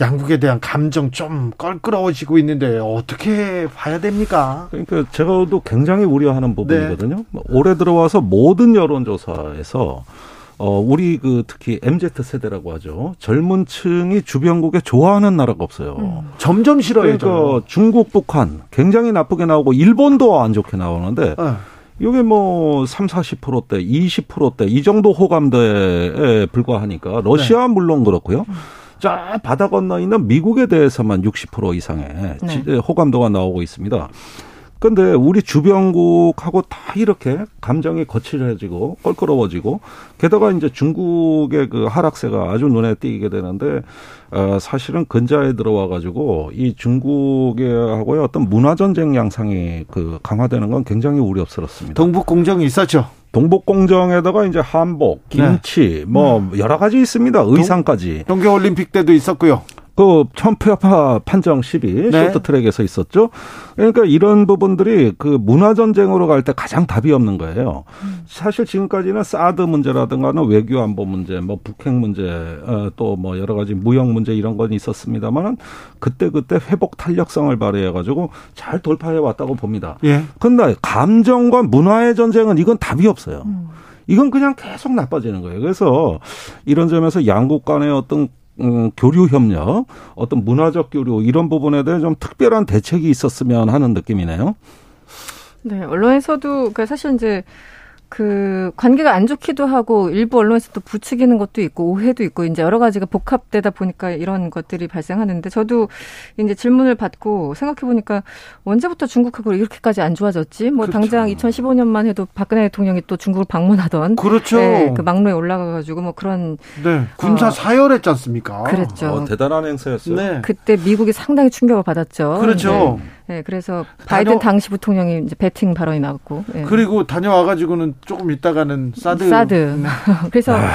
양국에 대한 감정 좀 껄끄러워지고 있는데 어떻게 봐야 됩니까? 그러니까 제가도 굉장히 우려하는 부분이거든요. 뭐 올해 들어와서 모든 여론조사에서 어 우리 그 특히 MZ 세대라고 하죠. 젊은 층이 주변국에 좋아하는 나라가 없어요. 점점 싫어해져요. 그러니까 중국, 북한 굉장히 나쁘게 나오고 일본도 안 좋게 나오는데 어. 이게 뭐 3, 40%대, 20%대 이 정도 호감도에 불과하니까 러시아 물론 그렇고요. 저 바다 건너 있는 미국에 대해서만 60% 이상의 지- 호감도가 나오고 있습니다. 근데 우리 주변국하고 다 이렇게 감정이 거칠어지고 껄끄러워지고 게다가 이제 중국의 그 하락세가 아주 눈에 띄게 되는데 어, 사실은 근자에 들어와 가지고 이 중국하고의 어떤 문화 전쟁 양상이 그 강화되는 건 굉장히 우려스럽습니다. 동북 공정이 있었죠. 동북 공정에다가 이제 한복, 김치, 뭐 여러 가지 있습니다. 의상까지. 동계 올림픽 때도 있었고요. 그 천표파 판정 시비 네. 쇼트 트랙에서 있었죠. 그러니까 이런 부분들이 그 문화 전쟁으로 갈 때 가장 답이 없는 거예요. 사실 지금까지는 사드 문제라든가는 외교 안보 문제, 뭐 북핵 문제, 어, 또뭐 여러 가지 무역 문제 이런 건 있었습니다만은 그때 그때 회복 탄력성을 발휘해 가지고 잘 돌파해 왔다고 봅니다. 예. 근데 감정과 문화의 전쟁은 이건 답이 없어요. 이건 그냥 계속 나빠지는 거예요. 그래서 이런 점에서 양국 간의 어떤 음, 교류 협력, 어떤 문화적 교류 이런 부분에 대해 좀 특별한 대책이 있었으면 하는 느낌이네요. 네, 언론에서도 그러니까 사실 이제 그 관계가 안 좋기도 하고 일부 언론에서도 부추기는 것도 있고 오해도 있고 이제 여러 가지가 복합되다 보니까 이런 것들이 발생하는데 저도 이제 질문을 받고 생각해 보니까 언제부터 중국하고 이렇게까지 안 좋아졌지? 뭐 그렇죠. 당장 2015년만 해도 박근혜 대통령이 또 중국을 방문하던 그렇죠. 네, 그 막로에 올라가 가지고 뭐 그런 네. 군사 어. 사열했지 않습니까? 그랬죠. 어, 대단한 행사였어요. 네. 그때 미국이 상당히 충격을 받았죠. 그렇죠. 네, 네, 그래서 바이든 다녀- 당시 부통령이 이제 배팅 발언이 나왔고. 네. 그리고 다녀와가지고는 조금 있다가는 사드. 사드. 그래서 아.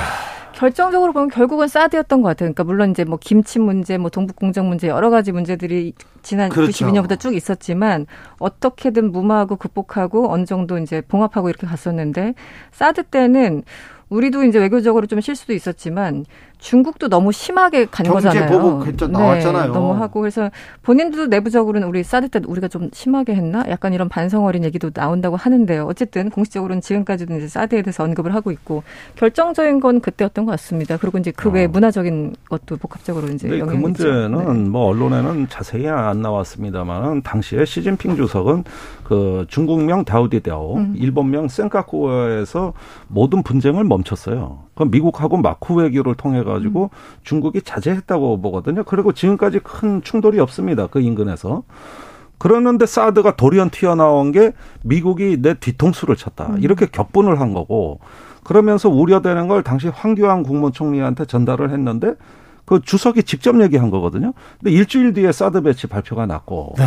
결정적으로 보면 결국은 사드였던 것 같아요. 그러니까 물론 이제 뭐 김치 문제, 뭐 동북 공정 문제 여러 가지 문제들이 지난 그렇죠. 92년부터 쭉 있었지만 어떻게든 무마하고 극복하고 어느 정도 이제 봉합하고 이렇게 갔었는데 사드 때는 우리도 이제 외교적으로 좀 실수도 있었지만 중국도 너무 심하게 간 경제 거잖아요. 보복 했죠. 나왔잖아요. 네, 너무 하고 그래서 본인도 내부적으로는 우리 사드 때 우리가 좀 심하게 했나? 약간 이런 반성 어린 얘기도 나온다고 하는데요. 어쨌든 공식적으로는 지금까지도 이제 사드에 대해서 언급을 하고 있고 결정적인 건 그때였던 것 같습니다. 그리고 이제 그외 어. 문화적인 것도 복합적으로 이제 근데 그. 문제는 네. 뭐 언론에는 자세히 안 나왔습니다만은 당시에 시진핑 주석은 그 중국명 다우디다오, 음. 일본명 센카쿠어에서 모든 분쟁을 멈췄어요. 그 미국하고 마쿠 외교를 통해 가지고 음. 중국이 자제했다고 보거든요. 그리고 지금까지 큰 충돌이 없습니다. 그 인근에서. 그러는데 사드가 돌연 튀어나온 게 미국이 내 뒤통수를 쳤다. 음. 이렇게 격분을 한 거고 그러면서 우려되는 걸 당시 황교안 국무총리한테 전달을 했는데 그 주석이 직접 얘기한 거거든요. 근데 일주일 뒤에 사드 배치 발표가 났고 네.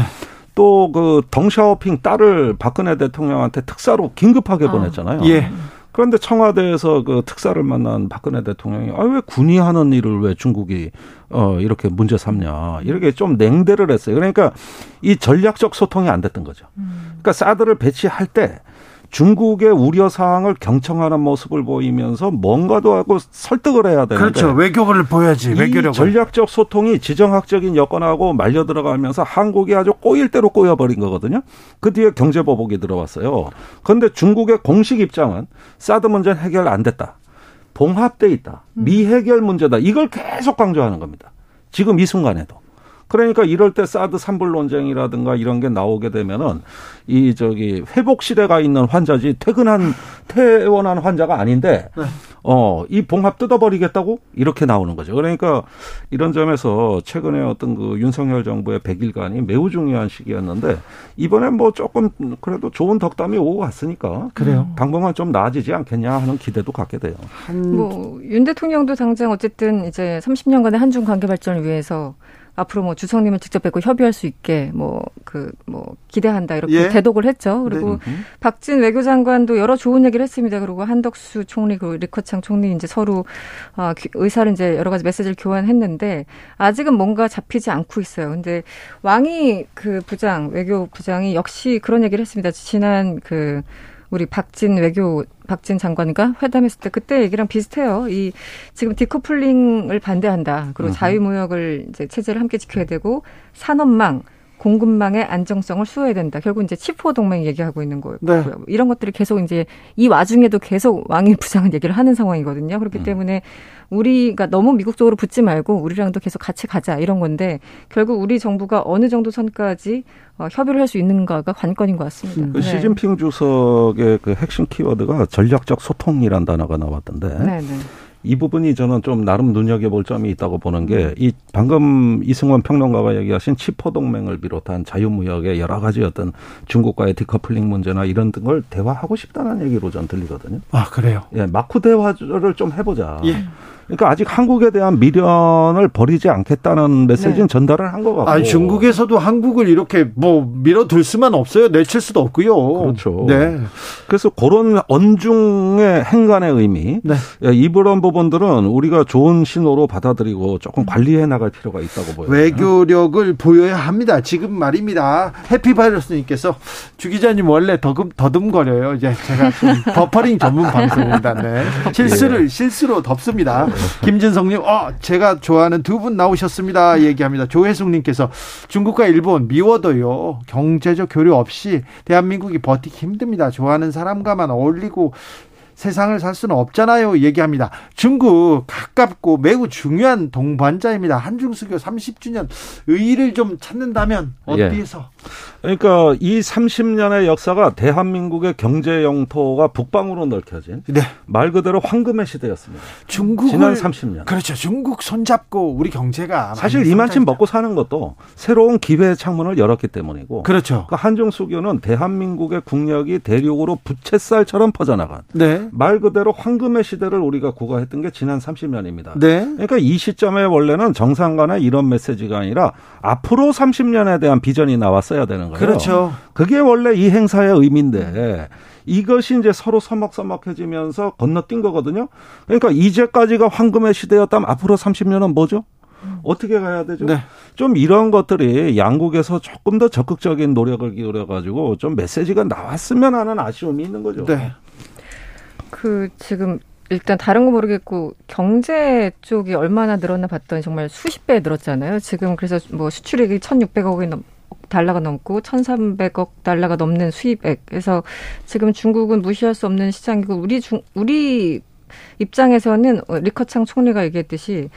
또그 덩샤오핑 딸을 박근혜 대통령한테 특사로 긴급하게 아. 보냈잖아요. 예. 그런데 청와대에서 그 특사를 만난 박근혜 대통령이 아 왜 군이 하는 일을 왜 중국이 어 이렇게 문제 삼냐 이렇게 좀 냉대를 했어요. 그러니까 이 전략적 소통이 안 됐던 거죠. 그러니까 사드를 배치할 때 중국의 우려 사항을 경청하는 모습을 보이면서 뭔가도 하고 설득을 해야 되는데 그렇죠. 외교를 보여야지. 이 외교력을. 전략적 소통이 지정학적인 여건하고 말려 들어가면서 한국이 아주 꼬일 대로 꼬여버린 거거든요. 그 뒤에 경제보복이 들어왔어요. 그런데 중국의 공식 입장은 사드 문제는 해결 안 됐다. 봉합돼 있다. 미해결 문제다. 이걸 계속 강조하는 겁니다. 지금 이 순간에도. 그러니까 이럴 때 사드 산불 논쟁이라든가 이런 게 나오게 되면은 이 저기 회복 시대가 있는 환자지 퇴근한 퇴원한 환자가 아닌데 어이 봉합 뜯어버리겠다고 이렇게 나오는 거죠. 그러니까 이런 점에서 최근에 어떤 그 윤석열 정부의 100일간이 매우 중요한 시기였는데 이번엔 뭐 조금 그래도 좋은 덕담이 오고 갔으니까 그래요. 당분간 좀 나아지지 않겠냐 하는 기대도 갖게 돼요. 한 뭐 윤 대통령도 당장 어쨌든 이제 30년간의 한중 관계 발전을 위해서 앞으로 뭐 주성님을 직접 뵙고 협의할 수 있게 뭐그 뭐 기대한다 이렇게 예. 대독을 했죠. 그리고 네. 박진 외교장관도 여러 좋은 얘기를 했습니다. 그리고 한덕수 총리 그리고 리커창 총리 이제 서로 아, 귀- 의사를 이제 여러 가지 메시지를 교환했는데 아직은 뭔가 잡히지 않고 있어요. 근데 왕이 그 부장 외교 부장이 역시 그런 얘기를 했습니다. 지난 그 우리 박진 외교 박진 장관과 회담했을 때 그때 얘기랑 비슷해요. 이 지금 디커플링을 반대한다. 그리고. 자유무역을 이제 체제를 함께 지켜야 되고 산업망 공급망의 안정성을 수호해야 된다. 결국 이제 치포 동맹 얘기하고 있는 거고요. 네. 이런 것들을 계속 이제 이 와중에도 계속 왕이 부장은 얘기를 하는 상황이거든요. 그렇기 음. 때문에 우리가 너무 미국 쪽으로 붙지 말고 우리랑도 계속 같이 가자 이런 건데 결국 우리 정부가 어느 정도 선까지 어, 협의를 할 수 있는가가 관건인 것 같습니다. 그 네. 시진핑 주석의 그 핵심 키워드가 전략적 소통이란 단어가 나왔던데 네, 네. 이 부분이 저는 좀 나름 눈여겨볼 점이 있다고 보는 음. 게이 방금 이승원 평론가가 얘기하신 치포 동맹을 비롯한 자유무역의 여러 가지 어떤 중국과의 디커플링 문제나 이런 걸 대화하고 싶다는 얘기로 전 들리거든요. 아 그래요. 예, 마쿠 대화를 좀 해보자. 예. 그러니까 아직 한국에 대한 미련을 버리지 않겠다는 메시지는 네. 전달을 한 것 같고. 아 중국에서도 한국을 이렇게 뭐 밀어둘 수만 없어요. 내칠 수도 없고요. 그렇죠. 네. 그래서 그런 언중의 행간의 의미, 네. 예, 이런 부분들은 우리가 좋은 신호로 받아들이고 조금 관리해 나갈 필요가 있다고 보여요. 외교력을 보여야 합니다. 지금 말입니다. 해피바이러스님께서 주 기자님 원래 더금, 더듬거려요. 이제 제가 좀 버퍼링 전문 방송입니다. 네. 실수를 실수로 덮습니다. 김진성님, 어, 제가 좋아하는 두 분 나오셨습니다. 얘기합니다. 조혜숙님께서 중국과 일본 미워도요 경제적 교류 없이 대한민국이 버티기 힘듭니다. 좋아하는 사람과만 어울리고 세상을 살 수는 없잖아요. 얘기합니다. 중국 가깝고 매우 중요한 동반자입니다. 한중수교 30주년 의의를 좀 찾는다면 예. 어디에서? 그러니까 이 30년의 역사가 대한민국의 경제 영토가 북방으로 넓혀진 네. 말 그대로 황금의 시대였습니다. 중국을 지난 30년. 그렇죠. 중국 손잡고 우리 경제가 사실 이만큼. 먹고 사는 것도 새로운 기회의 창문을 열었기 때문이고 그렇죠. 그 한중 수교는 대한민국의 국력이 대륙으로 부채살처럼 퍼져나간 네. 말 그대로 황금의 시대를 우리가 구가했던 게 지난 30년입니다. 네. 그러니까 이 시점에 원래는 정상 간의 이런 메시지가 아니라 앞으로 30년에 대한 비전이 나왔 어야 되는 거예요. 그렇죠. 그게 원래 이 행사의 의미인데 이것이 이제 서로 서먹서먹해지면서 건너뛴 거거든요. 그러니까 이제까지가 황금의 시대였다면 앞으로 30년은 뭐죠? 어떻게 가야 되죠? 네. 좀 이런 것들이 양국에서 조금 더 적극적인 노력을 기울여 가지고 좀 메시지가 나왔으면 하는 아쉬움이 있는 거죠. 네. 그 지금 일단 다른 거 모르겠고 경제 쪽이 얼마나 늘었나 봤더니 정말 수십 배 늘었잖아요. 지금 그래서 뭐 수출액이 1,600억이 넘 달러가 넘고 1,300억 달러가 넘는 수입액. 그래서 지금 중국은 무시할 수 없는 시장이고 우리 중 우리 입장에서는 리커창 총리가 얘기했듯이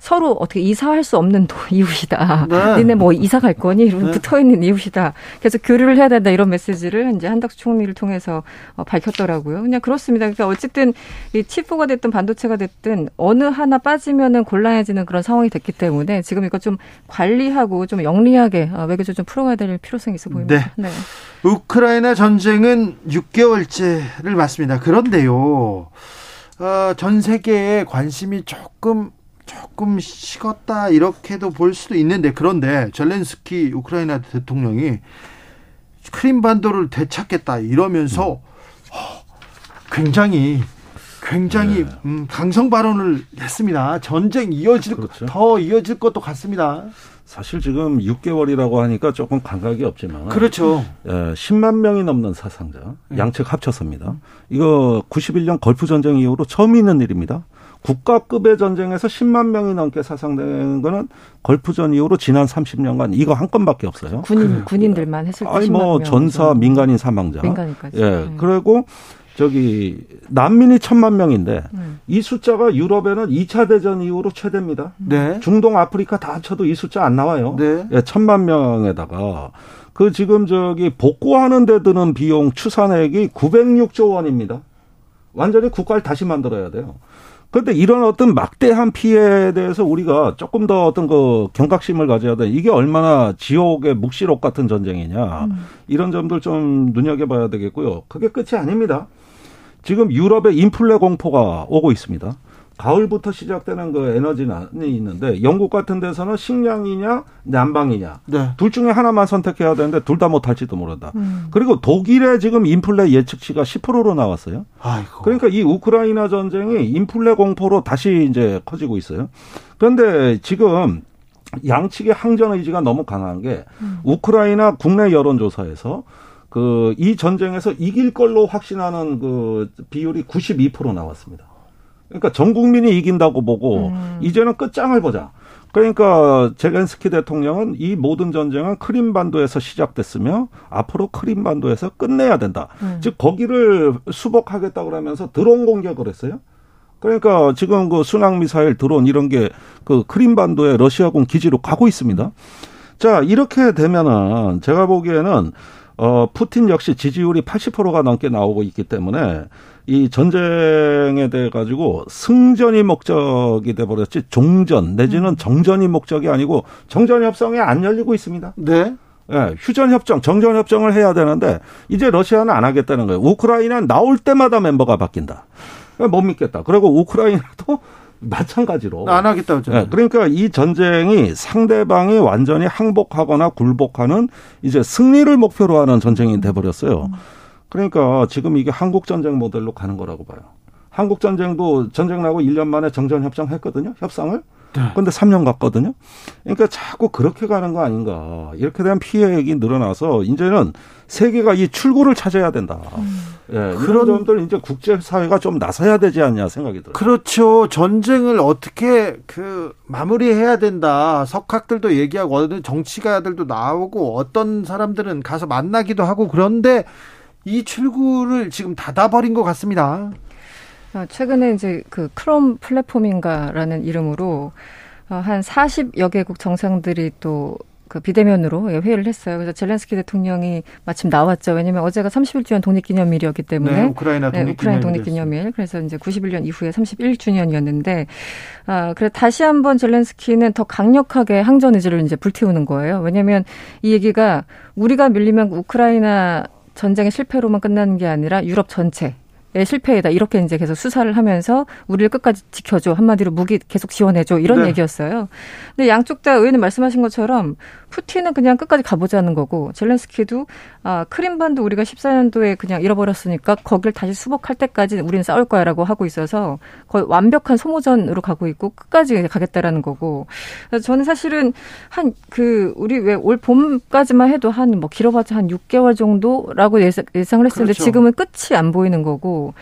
서로 어떻게 이사할 수 없는 이웃이다. 네. 니네 뭐 이사 갈 거니? 이러면 네. 붙어 있는 이웃이다. 그래서 교류를 해야 된다 이런 메시지를 이제 한덕수 총리를 통해서 어, 밝혔더라고요. 그냥 그렇습니다. 그러니까 어쨌든 이 칩프가 됐든 반도체가 됐든 어느 하나 빠지면은 곤란해지는 그런 상황이 됐기 때문에 지금 이거 좀 관리하고 좀 영리하게 어, 외교적 좀 풀어가야 될 필요성이 있어 보입니다. 네. 네. 우크라이나 전쟁은 6개월째를 맞습니다. 그런데요. 어, 전 세계에 관심이 조금 조금 식었다 이렇게도 볼 수도 있는데 그런데 젤렌스키 우크라이나 대통령이 크림반도를 되찾겠다 이러면서 어, 굉장히 굉장히 네. 음, 강성 발언을 했습니다. 전쟁 이어질 그렇죠. 더 이어질 것도 같습니다. 사실 지금 6개월이라고 하니까 조금 감각이 없지만 그렇죠. 예, 10만 명이 넘는 사상자 네. 양측 합쳐서입니다. 이거 91년 걸프 전쟁 이후로 처음 있는 일입니다. 국가급의 전쟁에서 10만 명이 넘게 사상된 거는 걸프전 이후로 지난 30년간 이거 한 건밖에 없어요. 군인 그, 군인들만 했을 때 아니 뭐 전사 민간인 사망자. 민간인까지. 예. 음. 그리고 저기 난민이 천만 명인데 음. 이 숫자가 유럽에는 2차 대전 이후로 최대입니다. 네. 중동 아프리카 다 합쳐도 이 숫자 안 나와요. 네. 예, 천만 명에다가 그 지금 저기 복구하는 데 드는 비용 추산액이 906조 원입니다. 완전히 국가를 다시 만들어야 돼요. 그런데 이런 어떤 막대한 피해에 대해서 우리가 조금 더 어떤 그 경각심을 가져야 돼. 이게 얼마나 지옥의 묵시록 같은 전쟁이냐. 음. 이런 점들 좀 눈여겨봐야 되겠고요. 그게 끝이 아닙니다. 지금 유럽의 인플레 공포가 오고 있습니다. 가을부터 시작되는 그 에너지난이 있는데 영국 같은 데서는 식량이냐 난방이냐 네. 둘 중에 하나만 선택해야 되는데 둘 다 못할지도 모른다. 음. 그리고 독일의 지금 인플레 예측치가 10%로 나왔어요. 아이고. 그러니까 이 우크라이나 전쟁이 인플레 공포로 다시 이제 커지고 있어요. 그런데 지금 양측의 항전 의지가 너무 강한 게 음. 우크라이나 국내 여론조사에서 그 이 전쟁에서 이길 걸로 확신하는 그 비율이 92% 나왔습니다. 그러니까 전 국민이 이긴다고 보고 음. 이제는 끝장을 보자. 그러니까 제겐스키 대통령은 이 모든 전쟁은 크림반도에서 시작됐으며 앞으로 크림반도에서 끝내야 된다. 음. 즉 거기를 수복하겠다 그러면서 드론 공격을 했어요. 그러니까 지금 그 순항 미사일 드론 이런 게 그 크림반도의 러시아군 기지로 가고 있습니다. 자, 이렇게 되면은 제가 보기에는 어 푸틴 역시 지지율이 80%가 넘게 나오고 있기 때문에 이 전쟁에 대해 가지고 승전이 목적이 돼 버렸지 종전 내지는 음. 정전이 목적이 아니고 정전 협상이 안 열리고 있습니다. 네. 예, 휴전 협정, 정전 협정을 해야 되는데 이제 러시아는 안 하겠다는 거예요. 우크라이나 나올 때마다 멤버가 바뀐다. 못 믿겠다. 그리고 우크라이나도 마찬가지로 안 하겠다고 네, 그러니까 이 전쟁이 상대방이 완전히 항복하거나 굴복하는 이제 승리를 목표로 하는 전쟁이 돼 버렸어요. 음. 그러니까 지금 이게 한국 전쟁 모델로 가는 거라고 봐요. 한국 전쟁도 전쟁 나고 1년 만에 정전 협상 했거든요. 협상을. 네. 근데 3년 갔거든요. 그러니까 자꾸 그렇게 가는 거 아닌가. 이렇게 대한 피해액이 늘어나서 이제는 세계가 이 출구를 찾아야 된다. 음. 예, 그런 점들 이제 국제 사회가 좀 나서야 되지 않냐 생각이 들어요. 그렇죠. 전쟁을 어떻게 그 마무리해야 된다. 석학들도 얘기하고 어떤 정치가들도 나오고 어떤 사람들은 가서 만나기도 하고 그런데 이 출구를 지금 닫아버린 것 같습니다. 어, 최근에 이제 그 크롬 플랫폼인가라는 이름으로 어, 한 40여 개국 정상들이 또 그 비대면으로 예, 회의를 했어요. 그래서 젤렌스키 대통령이 마침 나왔죠. 왜냐하면 어제가 31주년 독립기념일이었기 때문에 네, 우크라이나 독립기념일. 네, 독립기념일. 그래서 이제 91년 이후에 31주년이었는데 아, 그래 다시 한번 젤렌스키는 더 강력하게 항전 의지를 이제 불태우는 거예요. 왜냐하면 이 얘기가 우리가 밀리면 우크라이나 전쟁의 실패로만 끝나는 게 아니라 유럽 전체 의 실패이다 이렇게 이제 계속 수사를 하면서 우리를 끝까지 지켜줘 한마디로 무기 계속 지원해줘 이런 네. 얘기였어요. 근데 양쪽 다 의원님 말씀하신 것처럼 푸틴은 그냥 끝까지 가보자는 거고 젤렌스키도 아 크림반도 우리가 14년도에 그냥 잃어버렸으니까 거기를 다시 수복할 때까지 우리는 싸울 거야라고 하고 있어서 거의 완벽한 소모전으로 가고 있고 끝까지 가겠다라는 거고 저는 사실은 한 그 우리 왜 올 봄까지만 해도 한 뭐 길어봤자 한 6개월 정도라고 예상, 을 했었는데 그렇죠. 지금은 끝이 안 보이는 거고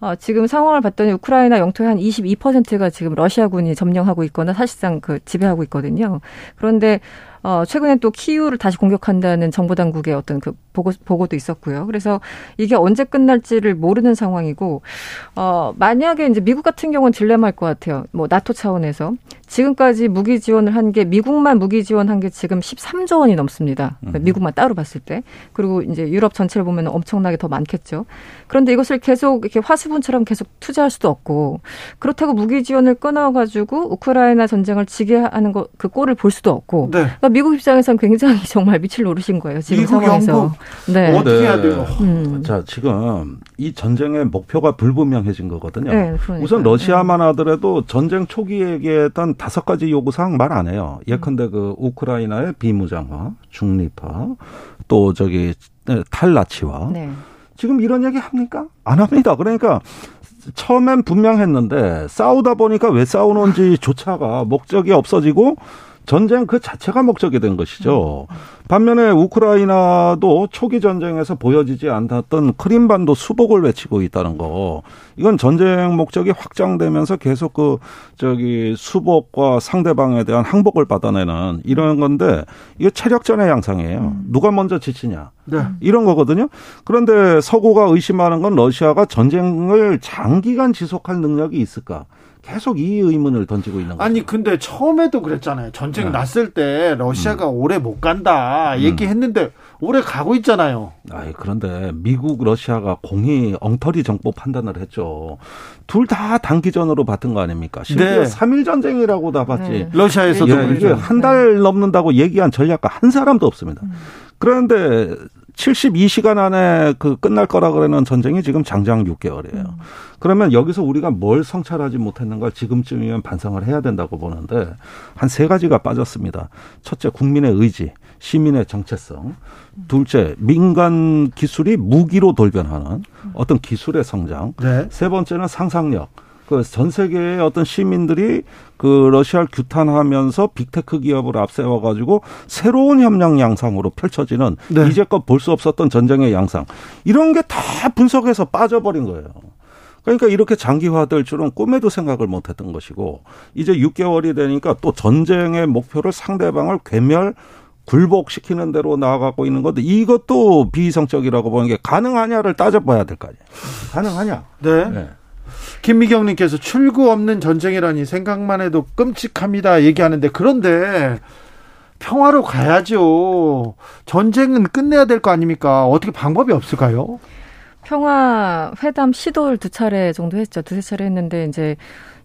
어, 지금 상황을 봤더니 우크라이나 영토의 한 22%가 지금 러시아군이 점령하고 있거나 사실상 그 지배하고 있거든요. 그런데 어, 최근에 또 키우를 다시 공격한다는 정부 당국의 어떤 그 보고, 보고도 있었고요. 그래서 이게 언제 끝날지를 모르는 상황이고, 어, 만약에 이제 미국 같은 경우는 딜레마일 것 같아요. 뭐, 나토 차원에서. 지금까지 무기 지원을 한 게, 미국만 무기 지원한 게 지금 13조 원이 넘습니다. 그러니까 미국만 따로 봤을 때. 그리고 이제 유럽 전체를 보면 엄청나게 더 많겠죠. 그런데 이것을 계속 이렇게 화수분처럼 계속 투자할 수도 없고, 그렇다고 무기 지원을 끊어가지고 우크라이나 전쟁을 지게 하는 거, 그 꼴을 볼 수도 없고, 네. 그러니까 미국 입장에서는 굉장히 정말 미칠 노릇인 거예요. 지금 미국, 상황에서. 영국. 네. 어떻게 해야 돼요? 음. 자, 지금 이 전쟁의 목표가 불분명해진 거거든요. 네. 우선 러시아만 하더라도 전쟁 초기에 얘기했던 다섯 가지 요구 사항 말 안 해요. 예컨대 그 우크라이나의 비무장화, 중립화, 또 저기 네, 탈나치화. 네. 지금 이런 얘기 합니까? 안 합니다. 그러니까 처음엔 분명했는데 싸우다 보니까 왜 싸우는지 조차가 목적이 없어지고 전쟁 그 자체가 목적이 된 것이죠. 반면에 우크라이나도 초기 전쟁에서 보여지지 않았던 크림반도 수복을 외치고 있다는 거. 이건 전쟁 목적이 확장되면서 계속 그 저기 수복과 상대방에 대한 항복을 받아내는 이런 건데 이게 체력전의 양상이에요. 누가 먼저 지치냐. 네. 이런 거거든요. 그런데 서구가 의심하는 건 러시아가 전쟁을 장기간 지속할 능력이 있을까? 계속 이 의문을 던지고 있는 거죠. 아니 근데 처음에도 그랬잖아요. 전쟁 네. 났을 때 러시아가 오래 못 간다 음. 얘기했는데 오래 가고 있잖아요. 아이, 그런데 미국, 러시아가 공히 엉터리 정보 판단을 했죠. 둘 다 단기전으로 받은 거 아닙니까? 심지어 네. 3일 전쟁이라고 다 봤지. 네. 러시아에서도 예. 이게 한 달 넘는다고 얘기한 전략가 한 사람도 없습니다. 그런데 72시간 안에 그 끝날 거라 그러는 전쟁이 지금 장장 6개월이에요. 그러면 여기서 우리가 뭘 성찰하지 못했는가 지금쯤이면 반성을 해야 된다고 보는데 한 세 가지가 빠졌습니다. 첫째, 국민의 의지, 시민의 정체성. 둘째, 민간 기술이 무기로 돌변하는 어떤 기술의 성장. 네. 세 번째는 상상력. 그 전 세계의 어떤 시민들이 그 러시아를 규탄하면서 빅테크 기업을 앞세워 가지고 새로운 협력 양상으로 펼쳐지는 네. 이제껏 볼 수 없었던 전쟁의 양상. 이런 게 다 분석해서 빠져버린 거예요. 그러니까 이렇게 장기화될 줄은 꿈에도 생각을 못 했던 것이고 이제 6개월이 되니까 또 전쟁의 목표를 상대방을 괴멸 굴복시키는 대로 나아가고 있는 건데 이것도 비이성적이라고 보는 게 가능하냐를 따져봐야 될 거 아니에요. 가능하냐? 네. 네. 김미경님께서 출구 없는 전쟁이라니 생각만 해도 끔찍합니다 얘기하는데 그런데 평화로 가야죠. 전쟁은 끝내야 될 거 아닙니까? 어떻게 방법이 없을까요? 평화 회담 시도를 두 차례 정도 했죠. 두세 차례 했는데 이제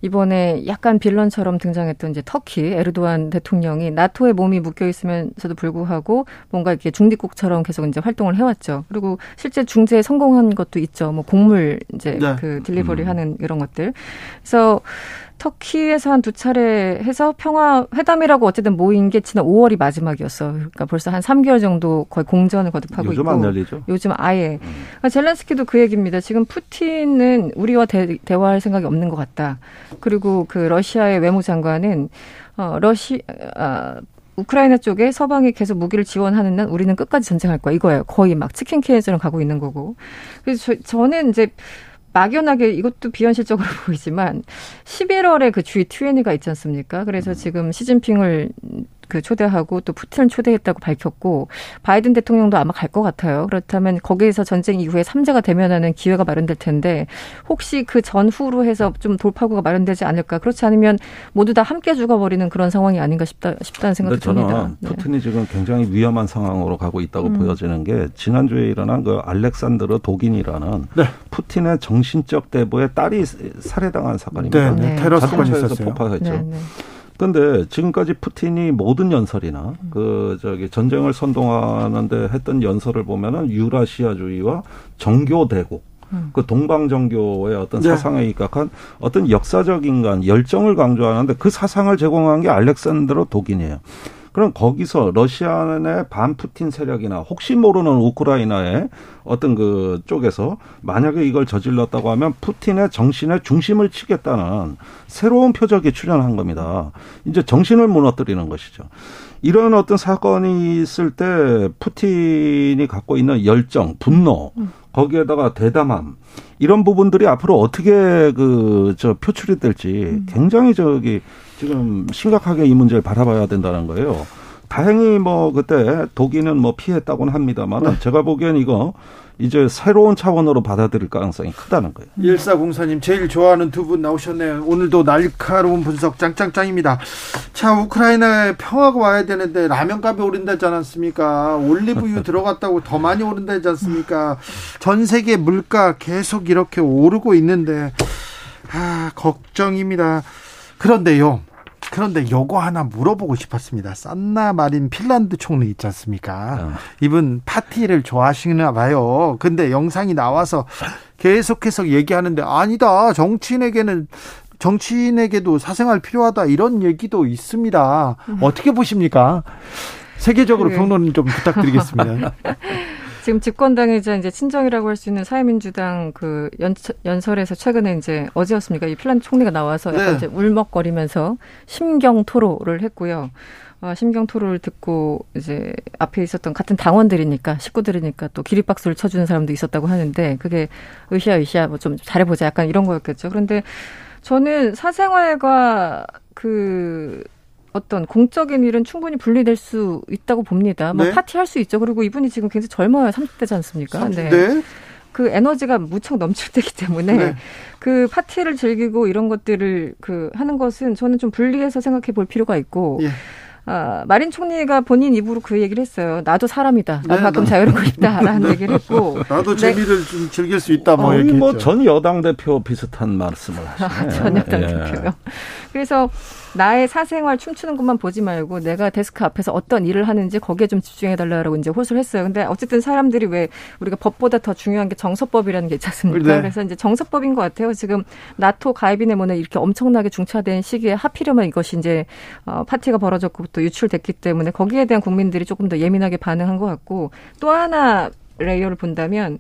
이번에 약간 빌런처럼 등장했던 이제 터키 에르도안 대통령이 나토에 몸이 묶여 있으면서도 불구하고 뭔가 이렇게 중립국처럼 계속 이제 활동을 해왔죠. 그리고 실제 중재에 성공한 것도 있죠. 뭐 곡물 이제 네. 그 딜리버리 하는 이런 것들. 그래서 터키에서 한 두 차례 해서 평화 회담이라고 어쨌든 모인 게 지난 5월이 마지막이었어. 그러니까 벌써 한 3개월 정도 거의 공전을 거듭하고 요즘 있고. 안 열리죠. 요즘 아예. 그러니까 젤렌스키도 그 얘기입니다. 지금 푸틴은 우리와 대, 대화할 생각이 없는 것 같다. 그리고 그 러시아의 외무장관은 어 러시 아 우크라이나 쪽에 서방이 계속 무기를 지원하는 한 우리는 끝까지 전쟁할 거야 이거예요. 거의 막 치킨 케이스로 가고 있는 거고. 그래서 저, 저는 이제 막연하게 이것도 비현실적으로 보이지만 11월에 그 G20가 있지 않습니까? 그래서 지금 시진핑을 그 초대하고 또 푸틴을 초대했다고 밝혔고 바이든 대통령도 아마 갈 것 같아요. 그렇다면 거기에서 전쟁 이후에 삼자가 대면하는 기회가 마련될 텐데 혹시 그 전후로 해서 좀 돌파구가 마련되지 않을까? 그렇지 않으면 모두 다 함께 죽어버리는 그런 상황이 아닌가 싶다 싶다는 생각이 근데 저는 듭니다. 네. 푸틴이 지금 굉장히 위험한 상황으로 가고 있다고 음. 보여지는 게 지난주에 일어난 그 알렉산드르 독인이라는 네. 푸틴의 정신적 대부의 딸이 살해당한 사건입니다. 네, 네. 테러 사건이 있었어요. 폭파했죠. 근데 지금까지 푸틴이 모든 연설이나 그 저기 전쟁을 선동하는데 했던 연설을 보면은 유라시아주의와 정교 대국 음. 그 동방정교의 어떤 네. 사상에 입각한 어떤 역사적 인간 열정을 강조하는데 그 사상을 제공한 게 알렉산드로 독인이에요. 그럼 거기서 러시아의 반푸틴 세력이나 혹시 모르는 우크라이나의 어떤 그 쪽에서 만약에 이걸 저질렀다고 하면 푸틴의 정신의 중심을 치겠다는 새로운 표적이 출현한 겁니다. 이제 정신을 무너뜨리는 것이죠. 이런 어떤 사건이 있을 때 푸틴이 갖고 있는 열정, 분노, 거기에다가 대담함 이런 부분들이 앞으로 어떻게 그 저 표출이 될지 굉장히 저기 지금 심각하게 이 문제를 바라봐야 된다는 거예요. 다행히 뭐 그때 독일은 뭐 피했다고는 합니다만 은 제가 보기엔 이거 이제 새로운 차원으로 받아들일 가능성이 크다는 거예요. 일사공사님 제일 좋아하는 두 분 나오셨네요. 오늘도 날카로운 분석 짱짱짱입니다. 자, 우크라이나에 평화가 와야 되는데 라면값이 오른다지 않았습니까? 올리브유 들어갔다고 더 많이 오른다지 않습니까? 전 세계 물가 계속 이렇게 오르고 있는데 아, 걱정입니다. 그런데요. 그런데 요거 하나 물어보고 싶었습니다. 산나 마린 핀란드 총리 있지 않습니까? 이분 파티를 좋아하시나 봐요. 근데 영상이 나와서 계속해서 얘기하는데 아니다. 정치인에게는 정치인에게도 사생활 필요하다 이런 얘기도 있습니다. 어떻게 보십니까? 세계적으로 그래. 평론 좀 부탁드리겠습니다. 지금 집권당이자 이제 친정이라고 할 수 있는 사회민주당 그 연, 연설에서 최근에 이제 어제였습니까? 이 핀란드 총리가 나와서 약간 네. 이제 울먹거리면서 심경 토로를 했고요. 어, 심경 토로를 듣고 이제 앞에 있었던 같은 당원들이니까 식구들이니까 또 기립박수를 쳐주는 사람도 있었다고 하는데 그게 으쌰 으쌰 뭐 좀 잘해보자 약간 이런 거였겠죠. 그런데 저는 사생활과 그 어떤 공적인 일은 충분히 분리될 수 있다고 봅니다. 뭐 네. 파티할 수 있죠. 그리고 이분이 지금 굉장히 젊어요. 30대지 않습니까? 네. 그 에너지가 무척 넘칠 때기 때문에 네. 그 파티를 즐기고 이런 것들을 그 하는 것은 저는 좀 분리해서 생각해 볼 필요가 있고 예. 아, 마린 총리가 본인 입으로 그 얘기를 했어요. 나도 사람이다. 나도 네, 가끔 나- 자유롭고 싶다라는 얘기를 했고 나도 네. 재미를 좀 즐길 수 있다 뭐 이렇게 뭐 했죠. 전 여당 대표 비슷한 말씀을 하시네. 전여당 예. 대표요. 그래서 나의 사생활 춤추는 것만 보지 말고 내가 데스크 앞에서 어떤 일을 하는지 거기에 좀 집중해 달라고 이제 호소를 했어요. 근데 어쨌든 사람들이 왜 우리가 법보다 더 중요한 게 정서법이라는 게 있지 않습니까? 네. 그래서 이제 정서법인 것 같아요. 지금 나토 가입인의문에 이렇게 엄청나게 중차대한 시기에 하필이면 이것이 이제 어, 파티가 벌어졌고 또 유출됐기 때문에 거기에 대한 국민들이 조금 더 예민하게 반응한 것 같고 또 하나 layer를 본다면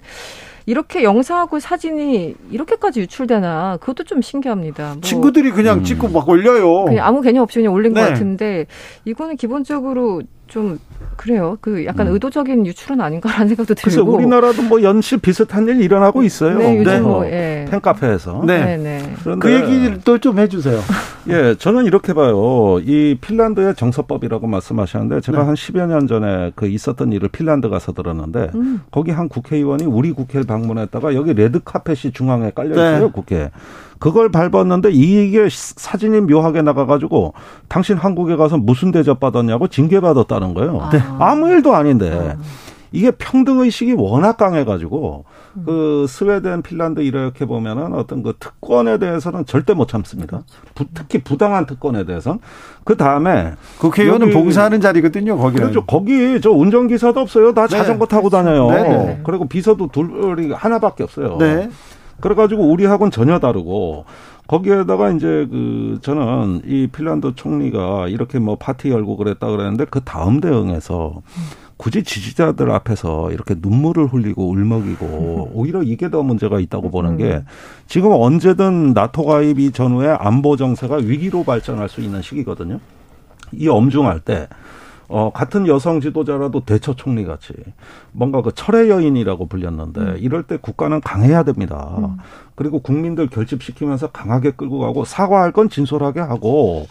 이렇게 영상하고 사진이 이렇게까지 유출되나 그것도 좀 신기합니다. 뭐 친구들이 그냥 음. 찍고 막 올려요. 그냥 아무 개념 없이 그냥 올린 네. 것 같은데 이거는 기본적으로 좀 그래요. 그 약간 음. 의도적인 유출은 아닌가라는 생각도 들고. 우리나라도 뭐 연실 비슷한 일 일어나고 있어요. 네, 요즘 네. 뭐 예. 팬카페에서. 네. 네, 네. 그런데 그 얘기를 또좀 해주세요. 예, 저는 이렇게 봐요. 이 핀란드의 정서법이라고 말씀하셨는데 제가 네. 한 10여 년 전에 그 있었던 일을 핀란드 가서 들었는데 음. 거기 한 국회의원이 우리 국회를 방문했다가 여기 레드 카펫이 중앙에 깔려 있어요, 네. 국회. 그걸 밟았는데 이게 시- 사진이 묘하게 나가가지고 당신 한국에 가서 무슨 대접 받았냐고 징계 받았다는 거예요. 네. 아무 일도 아닌데 이게 평등 의식이 워낙 강해가지고 그 스웨덴, 핀란드 이렇게 보면은 어떤 그 특권에 대해서는 절대 못 참습니다. 부- 특히 부당한 특권에 대해서는 그 다음에 국회의원은 여기- 봉사하는 자리거든요. 거기는. 그렇죠. 거기 저 운전기사도 없어요. 다 네. 자전거 타고 다녀요. 네, 네. 그리고 비서도 둘이 하나밖에 없어요. 네. 그래가지고 우리 하고는 전혀 다르고 거기에다가 이제 그 저는 이 핀란드 총리가 이렇게 뭐 파티 열고 그랬다 그랬는데 그 다음 대응에서 굳이 지지자들 앞에서 이렇게 눈물을 흘리고 울먹이고 오히려 이게 더 문제가 있다고 보는 게 지금 언제든 나토 가입 이 전후에 안보 정세가 위기로 발전할 수 있는 시기거든요. 이 엄중할 때 어, 같은 여성 지도자라도 대처 총리 같이 뭔가 그 철의 여인이라고 불렸는데 이럴 때 국가는 강해야 됩니다. 그리고 국민들 결집시키면서 강하게 끌고 가고 사과할 건 진솔하게 하고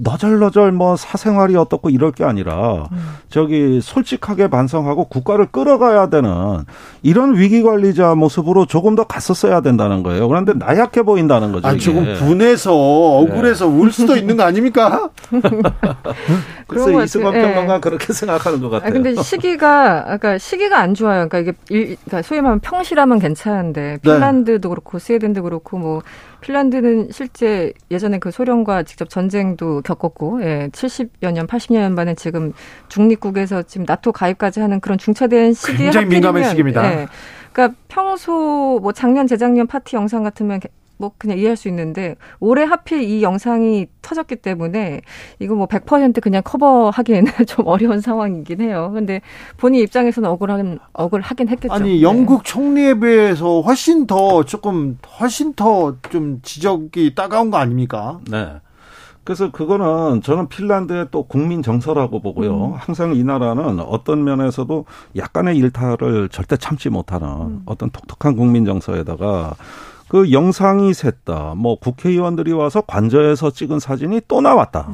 너절너절 뭐 사생활이 어떻고 이럴 게 아니라 저기 솔직하게 반성하고 국가를 끌어가야 되는 이런 위기 관리자 모습으로 조금 더 갔었어야 된다는 거예요. 그런데 나약해 보인다는 거죠. 아. 조금 분해서 억울해서 울 수도 있는 거 아닙니까? 그래서 것 이승만 같아요. 평론가 그렇게 생각하는 것 같아요. 아 근데 시기가 그러니까 시기가 안 좋아요. 그러니까 이게 일, 그러니까 소위 말하면 평시라면 괜찮은데 네. 핀란드도 그렇고 스웨덴도 그렇고 뭐 핀란드는 실제 예전에 그 소련과 직접 전쟁도 겪었고 예, 70여 년, 80년 만에 지금 중립국에서 지금 나토 가입까지 하는 그런 중차대한 시기에 굉장히 민감한 시기입니다. 예, 그러니까 평소 뭐 작년 재작년 파티 영상 같으면 뭐 그냥 이해할 수 있는데 올해 하필 이 영상이 터졌기 때문에 이거 뭐 100% 그냥 커버하기에는 좀 어려운 상황이긴 해요. 근데 본인 입장에서는 억울하긴 억울하긴 했겠죠. 아니 네. 영국 총리에 비해서 훨씬 더 조금 훨씬 더 좀 지적이 따가운 거 아닙니까? 네. 그래서 그거는 저는 핀란드의 또 국민 정서라고 보고요. 항상 이 나라는 어떤 면에서도 약간의 일탈을 절대 참지 못하는 어떤 독특한 국민 정서에다가 그 영상이 샜다. 뭐 국회의원들이 와서 관저에서 찍은 사진이 또 나왔다.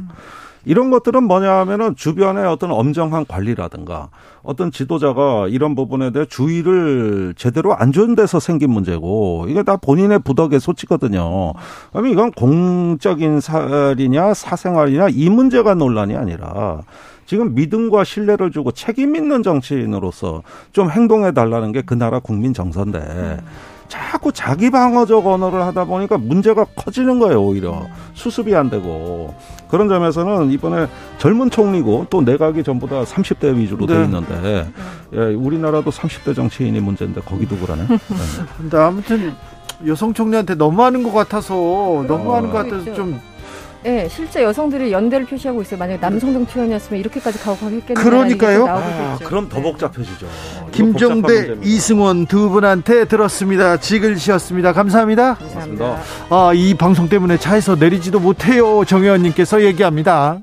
이런 것들은 뭐냐 하면은 주변에 어떤 엄정한 관리라든가 어떤 지도자가 이런 부분에 대해 주의를 제대로 안 준 데서 생긴 문제고 이게 다 본인의 부덕의 소치거든요. 그러면 이건 공적인 살이냐 사생활이냐 이 문제가 논란이 아니라 지금 믿음과 신뢰를 주고 책임 있는 정치인으로서 좀 행동해 달라는 게 그 나라 국민 정서인데 자꾸 자기 방어적 언어를 하다 보니까 문제가 커지는 거예요, 오히려. 수습이 안 되고. 그런 점에서는 이번에 젊은 총리고 또 내각이 전부 다 30대 위주로 돼 네. 있는데, 예, 우리나라도 30대 정치인이 문제인데 거기도 그러네. 네. 근데 아무튼 여성 총리한테 너무하는 것 같아서 너무하는 것 같아서 좀 네, 실제 여성들이 연대를 표시하고 있어요. 만약에 남성 정치원이었으면 이렇게까지 가고하겠겠느냐. 그러니까요. 아, 그럼 더 복잡해지죠. 이거 복잡한 김종대. 이승원 두 분한테 들었습니다. 지글씨였습니다. 감사합니다. 감사합니다. 아, 이 방송 때문에 차에서 내리지도 못해요. 정 의원님께서 얘기합니다.